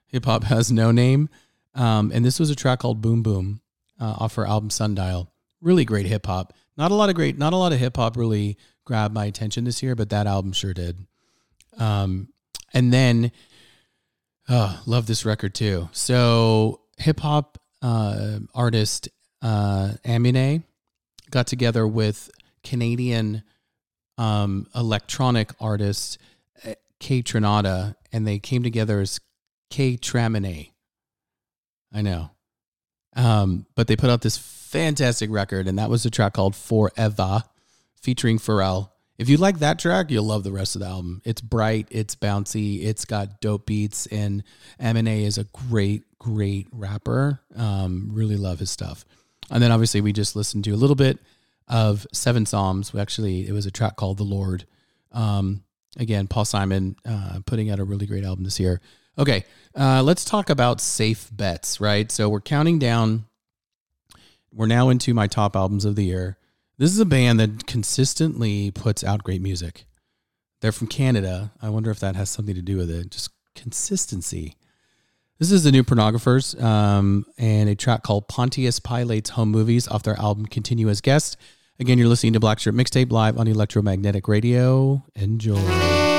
Hip hop has Noname. Um, and this was a track called Boom Boom uh, off her album Sundial. Really great hip hop. Not a lot of great. Not a lot of hip hop really grabbed my attention this year, but that album sure did. Um, and then, oh, love this record too. So hip hop uh, artist uh, Aminé got together with Canadian um, electronic artist uh, Kaytranada, and they came together as Kaytramine. I know. Um, but they put out this fantastic record, and that was a track called Forever, featuring Pharrell. If you like that track, you'll love the rest of the album. It's bright, it's bouncy, it's got dope beats, and Aminé is a great, great rapper. Um, really love his stuff. And then obviously we just listened to a little bit of Seven Psalms. We actually it was a track called The Lord. Um, again, Paul Simon uh, putting out a really great album this year.
Okay, uh, let's talk about safe bets, right? So we're counting down. We're now into my top albums of the year. This is a band that consistently puts out great music. They're from Canada. I wonder if that has something to do with it. Just consistency. This is the new pornographers um, and a track called Pontius Pilate's Home Movies off their album Continue as Guest. Again, you're listening to Black Shirt Mixtape live on Electromagnetic Radio. Enjoy.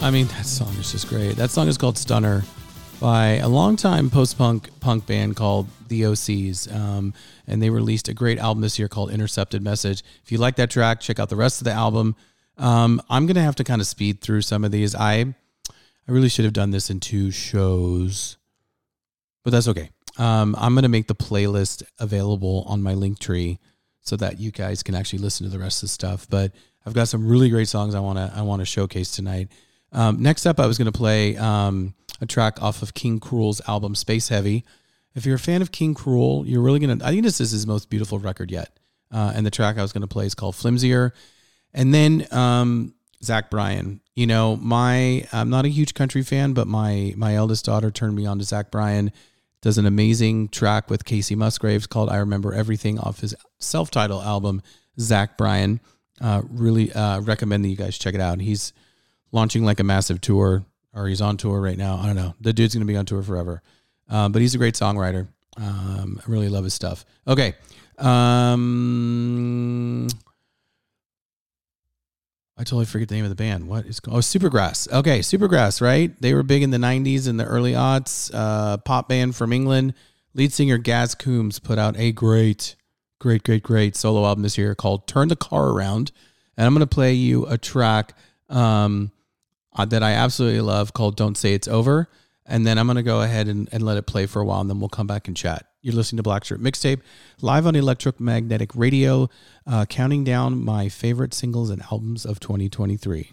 I
mean that song is just great. That song is called "Stunner" by a longtime post-punk punk band called The OCs, um, and they released a great album this year called "Intercepted Message." If you like that track, check out the rest of the album. Um, I'm gonna have to kind of speed through some of these. I I really should have done this in two shows, but that's okay. Um, I'm gonna make the playlist available on my Linktree so that you guys can actually listen to the rest of the stuff. But I've got some really great songs I want to I want to showcase tonight. Um, next up, I was going to play um, a track off of King Krule's album Space Heavy. If you're a fan of King Cruel, you're really gonna. I think this is his most beautiful record yet. Uh, and the track I was going to play is called Flimsier. And then um, Zach Bryan. You know, my I'm not a huge country fan, but my my eldest daughter turned me on to Zach Bryan. Does an amazing track with Kacey Musgraves called "I Remember Everything" off his self-titled album. Zach Bryan. Uh, really uh, recommend that you guys check it out. He's launching like a massive tour, or he's on tour right now. I don't know. The dude's going to be on tour forever. Uh, but he's a great songwriter. Um, I really love his stuff. Okay. Um, I totally forget the name of the band. What is called? Oh, Supergrass. Okay, Supergrass, right? They were big in the 90s and the early aughts. Uh, pop band from England. Lead singer Gaz Coombes put out a great, great, great, great solo album this year called Turn the Car Around. And I'm going to play you a track um, uh, that I absolutely love called Don't Say It's Over. And then I'm going to go ahead and, and let it play for a while and then we'll come back and chat. You're listening to Black Shirt Mixtape live on Electric Magnetic Radio, uh, counting down my favorite singles and albums of 2023.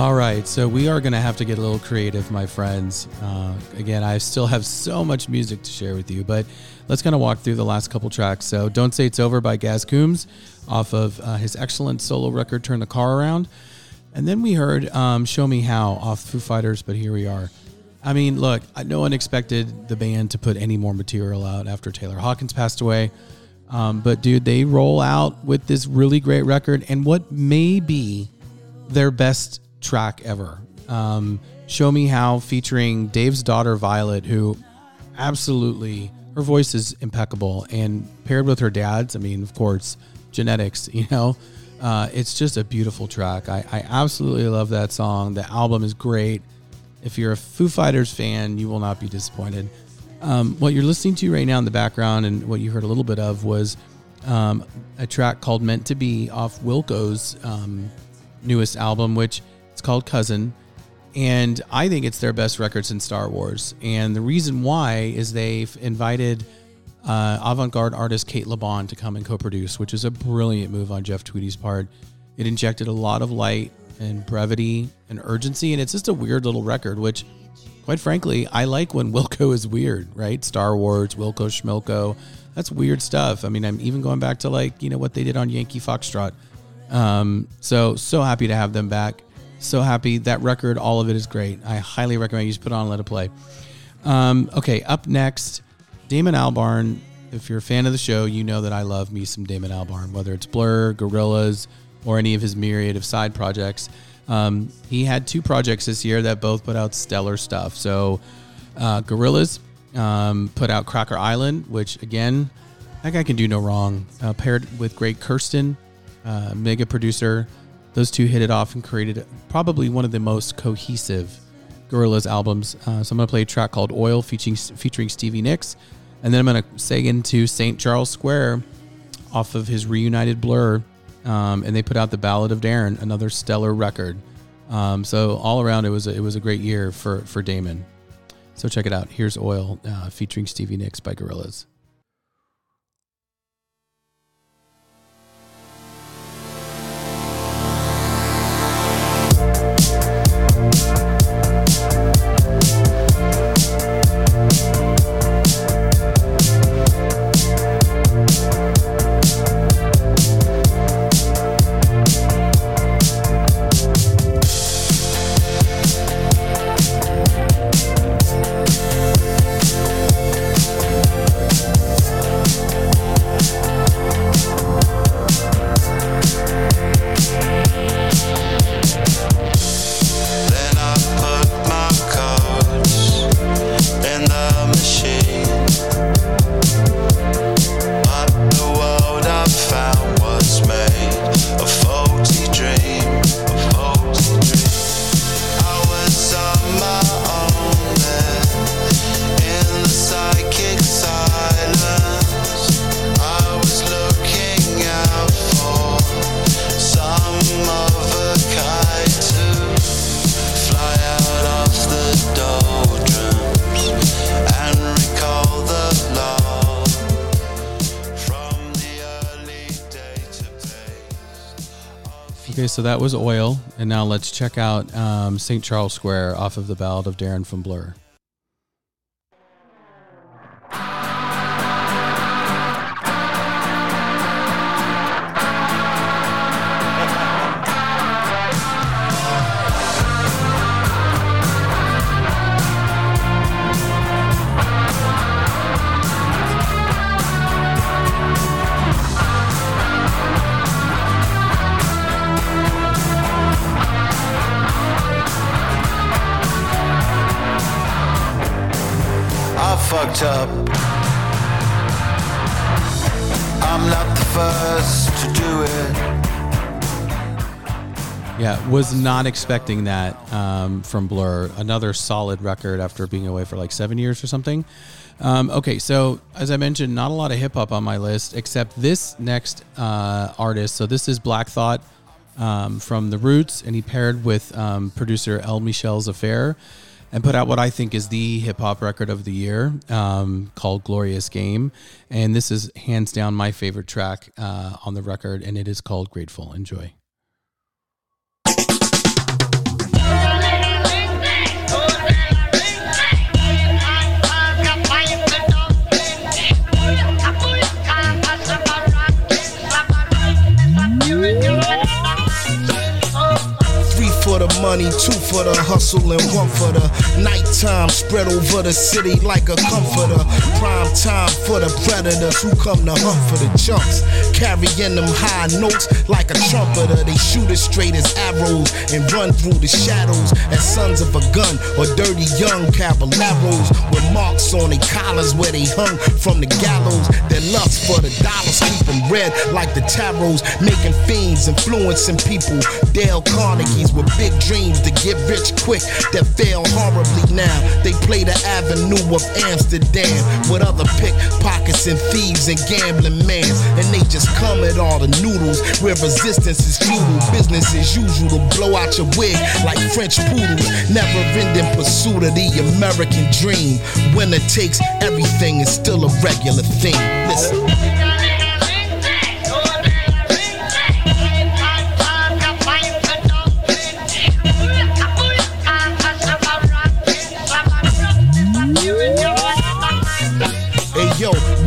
Right, so we are going to have to get a little creative, my friends. Uh, again, I still have so much music to share with you, but let's kind of walk through the last couple tracks. So, Don't Say It's Over by Gaz Coombes off of uh, his excellent solo record, Turn the Car Around. And then we heard um, Show Me How off Foo Fighters, but here we are. I mean, look, no one expected the band to put any more material out after Taylor Hawkins passed away. Um, but, dude, they roll out with this really great record and what may be their best track ever. Um, Show Me How featuring Dave's daughter Violet, who absolutely her voice is impeccable, and paired with her dad's, I mean, of course, genetics. You know, uh, it's just a beautiful track. I, I absolutely love that song. The album is great. If you're a Foo Fighters fan, you will not be disappointed. Um, what you're listening to right now in the background, and what you heard a little bit of, was um, a track called "Meant to Be" off Wilco's um, newest album, which it's called Cousin. And I think it's their best record since Star Wars. And the reason why is they've invited uh, avant garde artist Cate Le Bon to come and co produce, which is a brilliant move on Jeff Tweedy's part. It injected a lot of light and brevity and urgency. And it's just a weird little record, which, quite frankly, I like when Wilco is weird, right? Star Wars, Wilco Schmilco. That's weird stuff. I mean, I'm even going back to like, you know, what they did on Yankee Foxtrot. Um, so, so happy to have them back. So happy. That record, all of it is great. I highly recommend you just put on and let it play. Um, okay, up next, Damon Albarn. If you're a fan of the show, you know that I love me some Damon Albarn, whether it's Blur, Gorillaz, or any of his myriad of side projects. Um, he had two projects this year that both put out stellar stuff. So, uh, Gorillaz um, put out Cracker Island, which again, that guy can do no wrong. Uh, paired with Greg Kurstin, uh, mega producer. Those two hit it off and created probably one of the most cohesive Gorillaz albums. Uh, so I'm going to play a track called Oil featuring, featuring Stevie Nicks. And then I'm going to seg into St. Charles Square off of his reunited Blur. Um, and they put out The Ballad of Darren, another stellar record. Um, so all around, it was a, it was a great year for, for Damon. So check it out. Here's Oil uh, featuring Stevie Nicks by Gorillaz. Okay, so that was Oil. And now let's check out um, St. Charles Square off of The Ballad of Darren from Blur. Was not expecting that um, from Blur. Another solid record after being away for like seven years or something. Um, okay, so as I mentioned, not a lot of hip hop on my list, except this next uh, artist. So this is Black Thought um, from The Roots, and he paired with um, producer El Michels Affair and put out what I think is the hip hop record of the year um, called Glorious Game. And this is hands down my favorite track uh, on the record, and it is called Grateful. Enjoy.
Money, two for the hustle and one for the nighttime. Spread over the city like a comforter. Prime time for the predators who come to hunt for the chunks. Carrying them high notes like a trumpeter. They shoot as straight as arrows and run through the shadows as sons of a gun or dirty young caballeros with marks on their collars where they hung from the gallows. Their lust for the dollars keep them red like the tarots, making fiends, influencing people. Dale Carnegie's with big dreams to get rich quick that fail horribly now. They play the avenue of Amsterdam with other pickpockets and thieves and gambling mans. And they just come at all the noodles where resistance is futile. Business as usual to blow out your wig like French poodles. Never ending pursuit of the American dream. Winner takes everything is still a regular thing. Listen. Yo,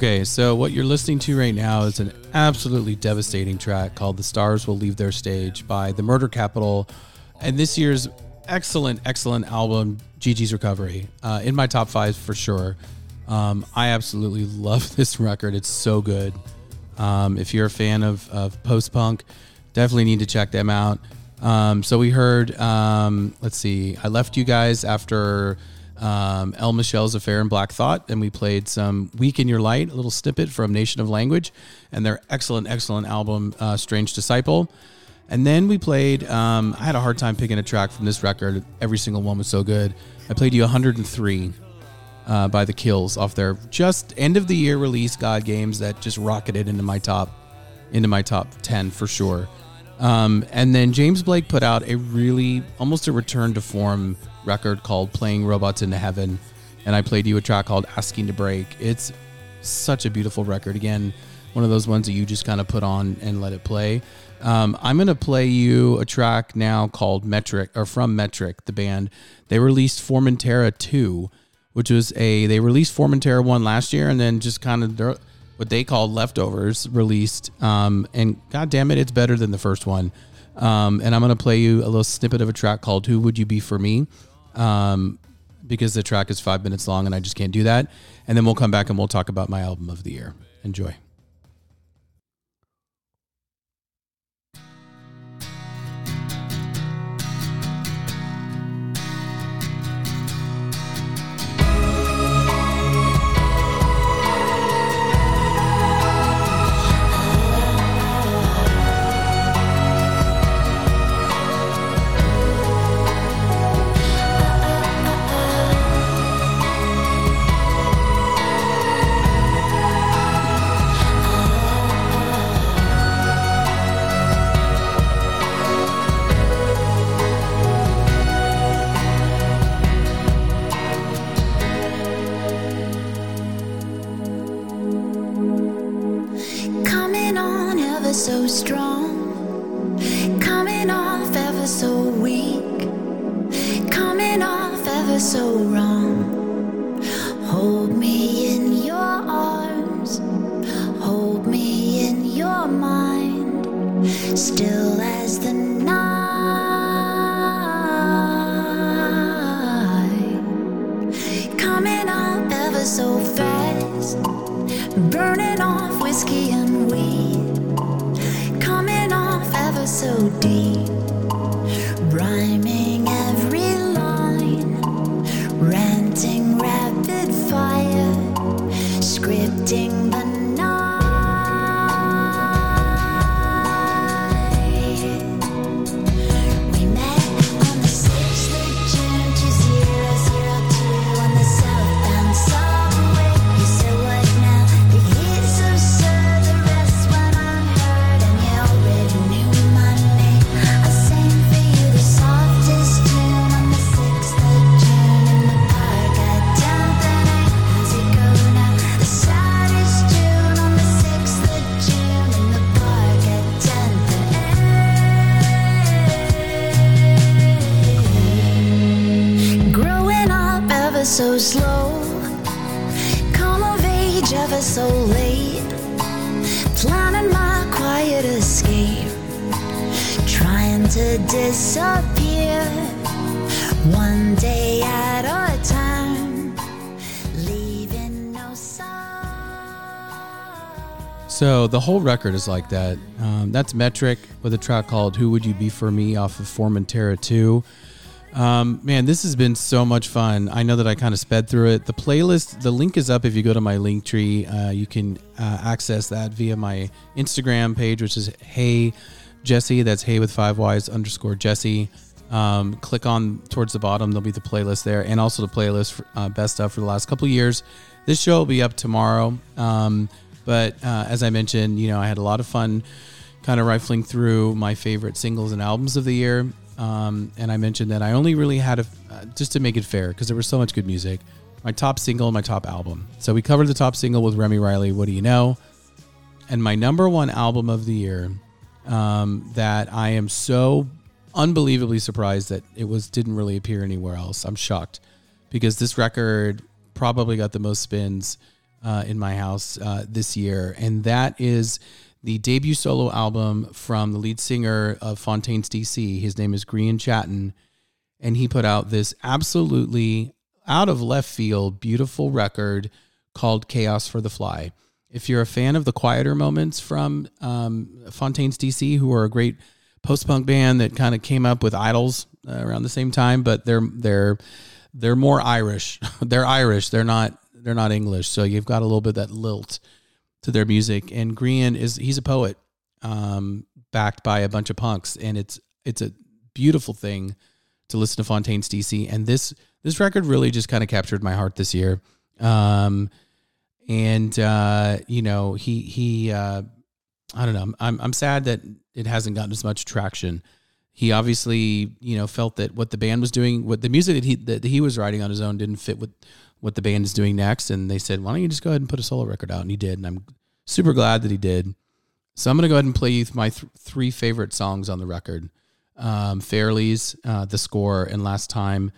Okay, so what you're listening to right now is an absolutely devastating track called The Stars Will Leave Their Stage by The Murder Capital and this year's excellent, excellent album, Gigi's Recovery. Uh, in my top five for sure. Um, I absolutely love this record. It's so good. Um, if you're a fan of, of post punk, definitely need to check them out. Um, so we heard, um, let's see, I left you guys after um, El Michels Affair and Black Thought, and we played some Weak in Your Light, a little snippet from Nation of Language, and their excellent, excellent album, uh, Strange Disciple. And then we played, um, I had a hard time picking a track from this record. Every single one was so good. I played you 103 uh, by The Kills off their just end of the year release God Games that just rocketed into my top into my top 10 for sure. Um, and then James Blake put out a really almost a return to form record called Playing Robots into Heaven. And I played you a track called Asking to Break. It's such a beautiful record. Again, one of those ones that you just kind of put on and let it play. Um, I'm going to play you a track now called Metric, or from Metric, the band. They released Formentera 2, which was a, they released Formentera 1 last year and then just kind of their, what they called leftovers released. Um, and god damn it, it's better than the first one. Um, and I'm going to play you a little snippet of a track called Who Would You Be For Me? Um, because the track is five minutes long and I just can't do that. And then we'll come back and we'll talk about my album of the year. Enjoy. Whole record is like that. Um, that's Metric with a track called "Who Would You Be for Me" off of Formentera Two. Um, man, this has been so much fun. I know that I kind of sped through it. The playlist, the link is up if you go to my Linktree. Uh, you can uh, access that via my Instagram page, which is Hey Jesse. That's Hey with five Y's underscore Jesse. Um, click on towards the bottom. There'll be the playlist there, and also the playlist for, uh, best stuff for the last couple years. This show will be up tomorrow. Um, but uh, as I mentioned, you know, I had a lot of fun kind of rifling through my favorite singles and albums of the year. Um, and I mentioned that I only really had a, uh, just to make it fair, because there was so much good music, my top single and my top album. So we covered the top single with Remy Reilly, What Do You Know? And my number one album of the year um, that I am so unbelievably surprised that it was didn't really appear anywhere else. I'm shocked because this record probably got the most spins uh, in my house uh, this year, and that is the debut solo album from the lead singer of Fontaines DC. His name is Grian Chatten, and he put out this absolutely out of left field, beautiful record called Chaos for the Fly. If you're a fan of the quieter moments from um, Fontaines DC, who are a great post punk band that kind of came up with IDLES uh, around the same time, but they're they're they're more Irish. they're Irish. They're not they're not English. So you've got a little bit of that lilt to their music. And Grian is he's a poet, um, backed by a bunch of punks, and it's it's a beautiful thing to listen to Fontaines DC. And this this record really just kind of captured my heart this year. Um, and uh, you know he he uh, I don't know. I'm I'm sad that it hasn't gotten as much traction. He obviously, you know, felt that what the band was doing, what the music that he that he was writing on his own didn't fit with what the band is doing next, and they said, "Why don't you just go ahead and put a solo record out?" And he did, and I'm super glad that he did. So I'm going to go ahead and play you my th- three favorite songs on the record: um, "Fairlies," uh, "The Score," and "Last Time,"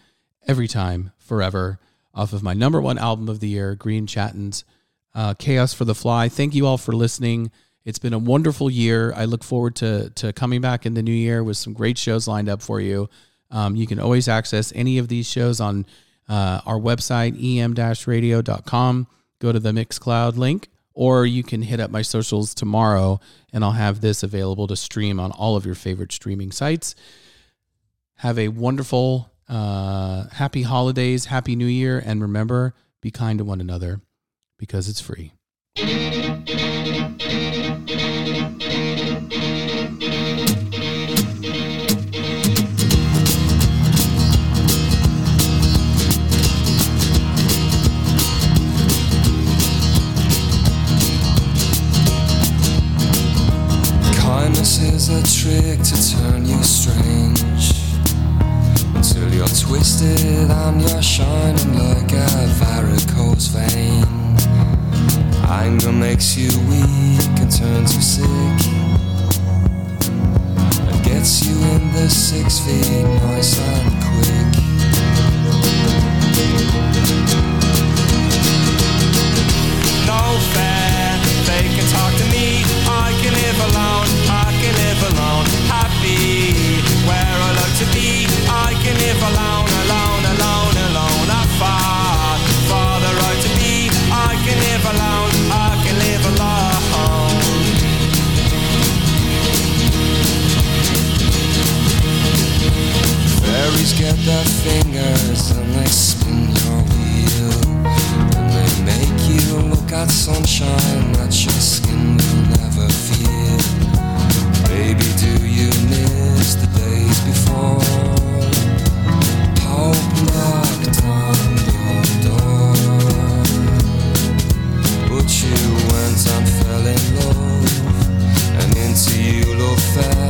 "Every Time," "Forever," off of my number one album of the year, Grian Chatten's uh, "Chaos for the Fly." Thank you all for listening. It's been a wonderful year. I look forward to to coming back in the new year with some great shows lined up for you. Um, you can always access any of these shows on uh, our website, em-radio.com. Go to the Mixcloud link, or you can hit up my socials tomorrow, and I'll have this available to stream on all of your favorite streaming sites. Have a wonderful, uh, happy holidays, happy new year, and remember, be kind to one another because it's free.
Kindness is a trick to turn you strange. Until you're twisted and you're shining like a varicose vein. Anger makes you weak and turns you sick. And gets you in the six feet nice and quick Fairies get their fingers and they spin your wheel. And they make you look at sunshine that your skin will never feel. Baby, do you miss the days before? Hope knocked on your door. But you went and fell in love. And into you love fell.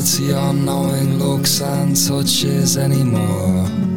To your knowing looks and touches anymore.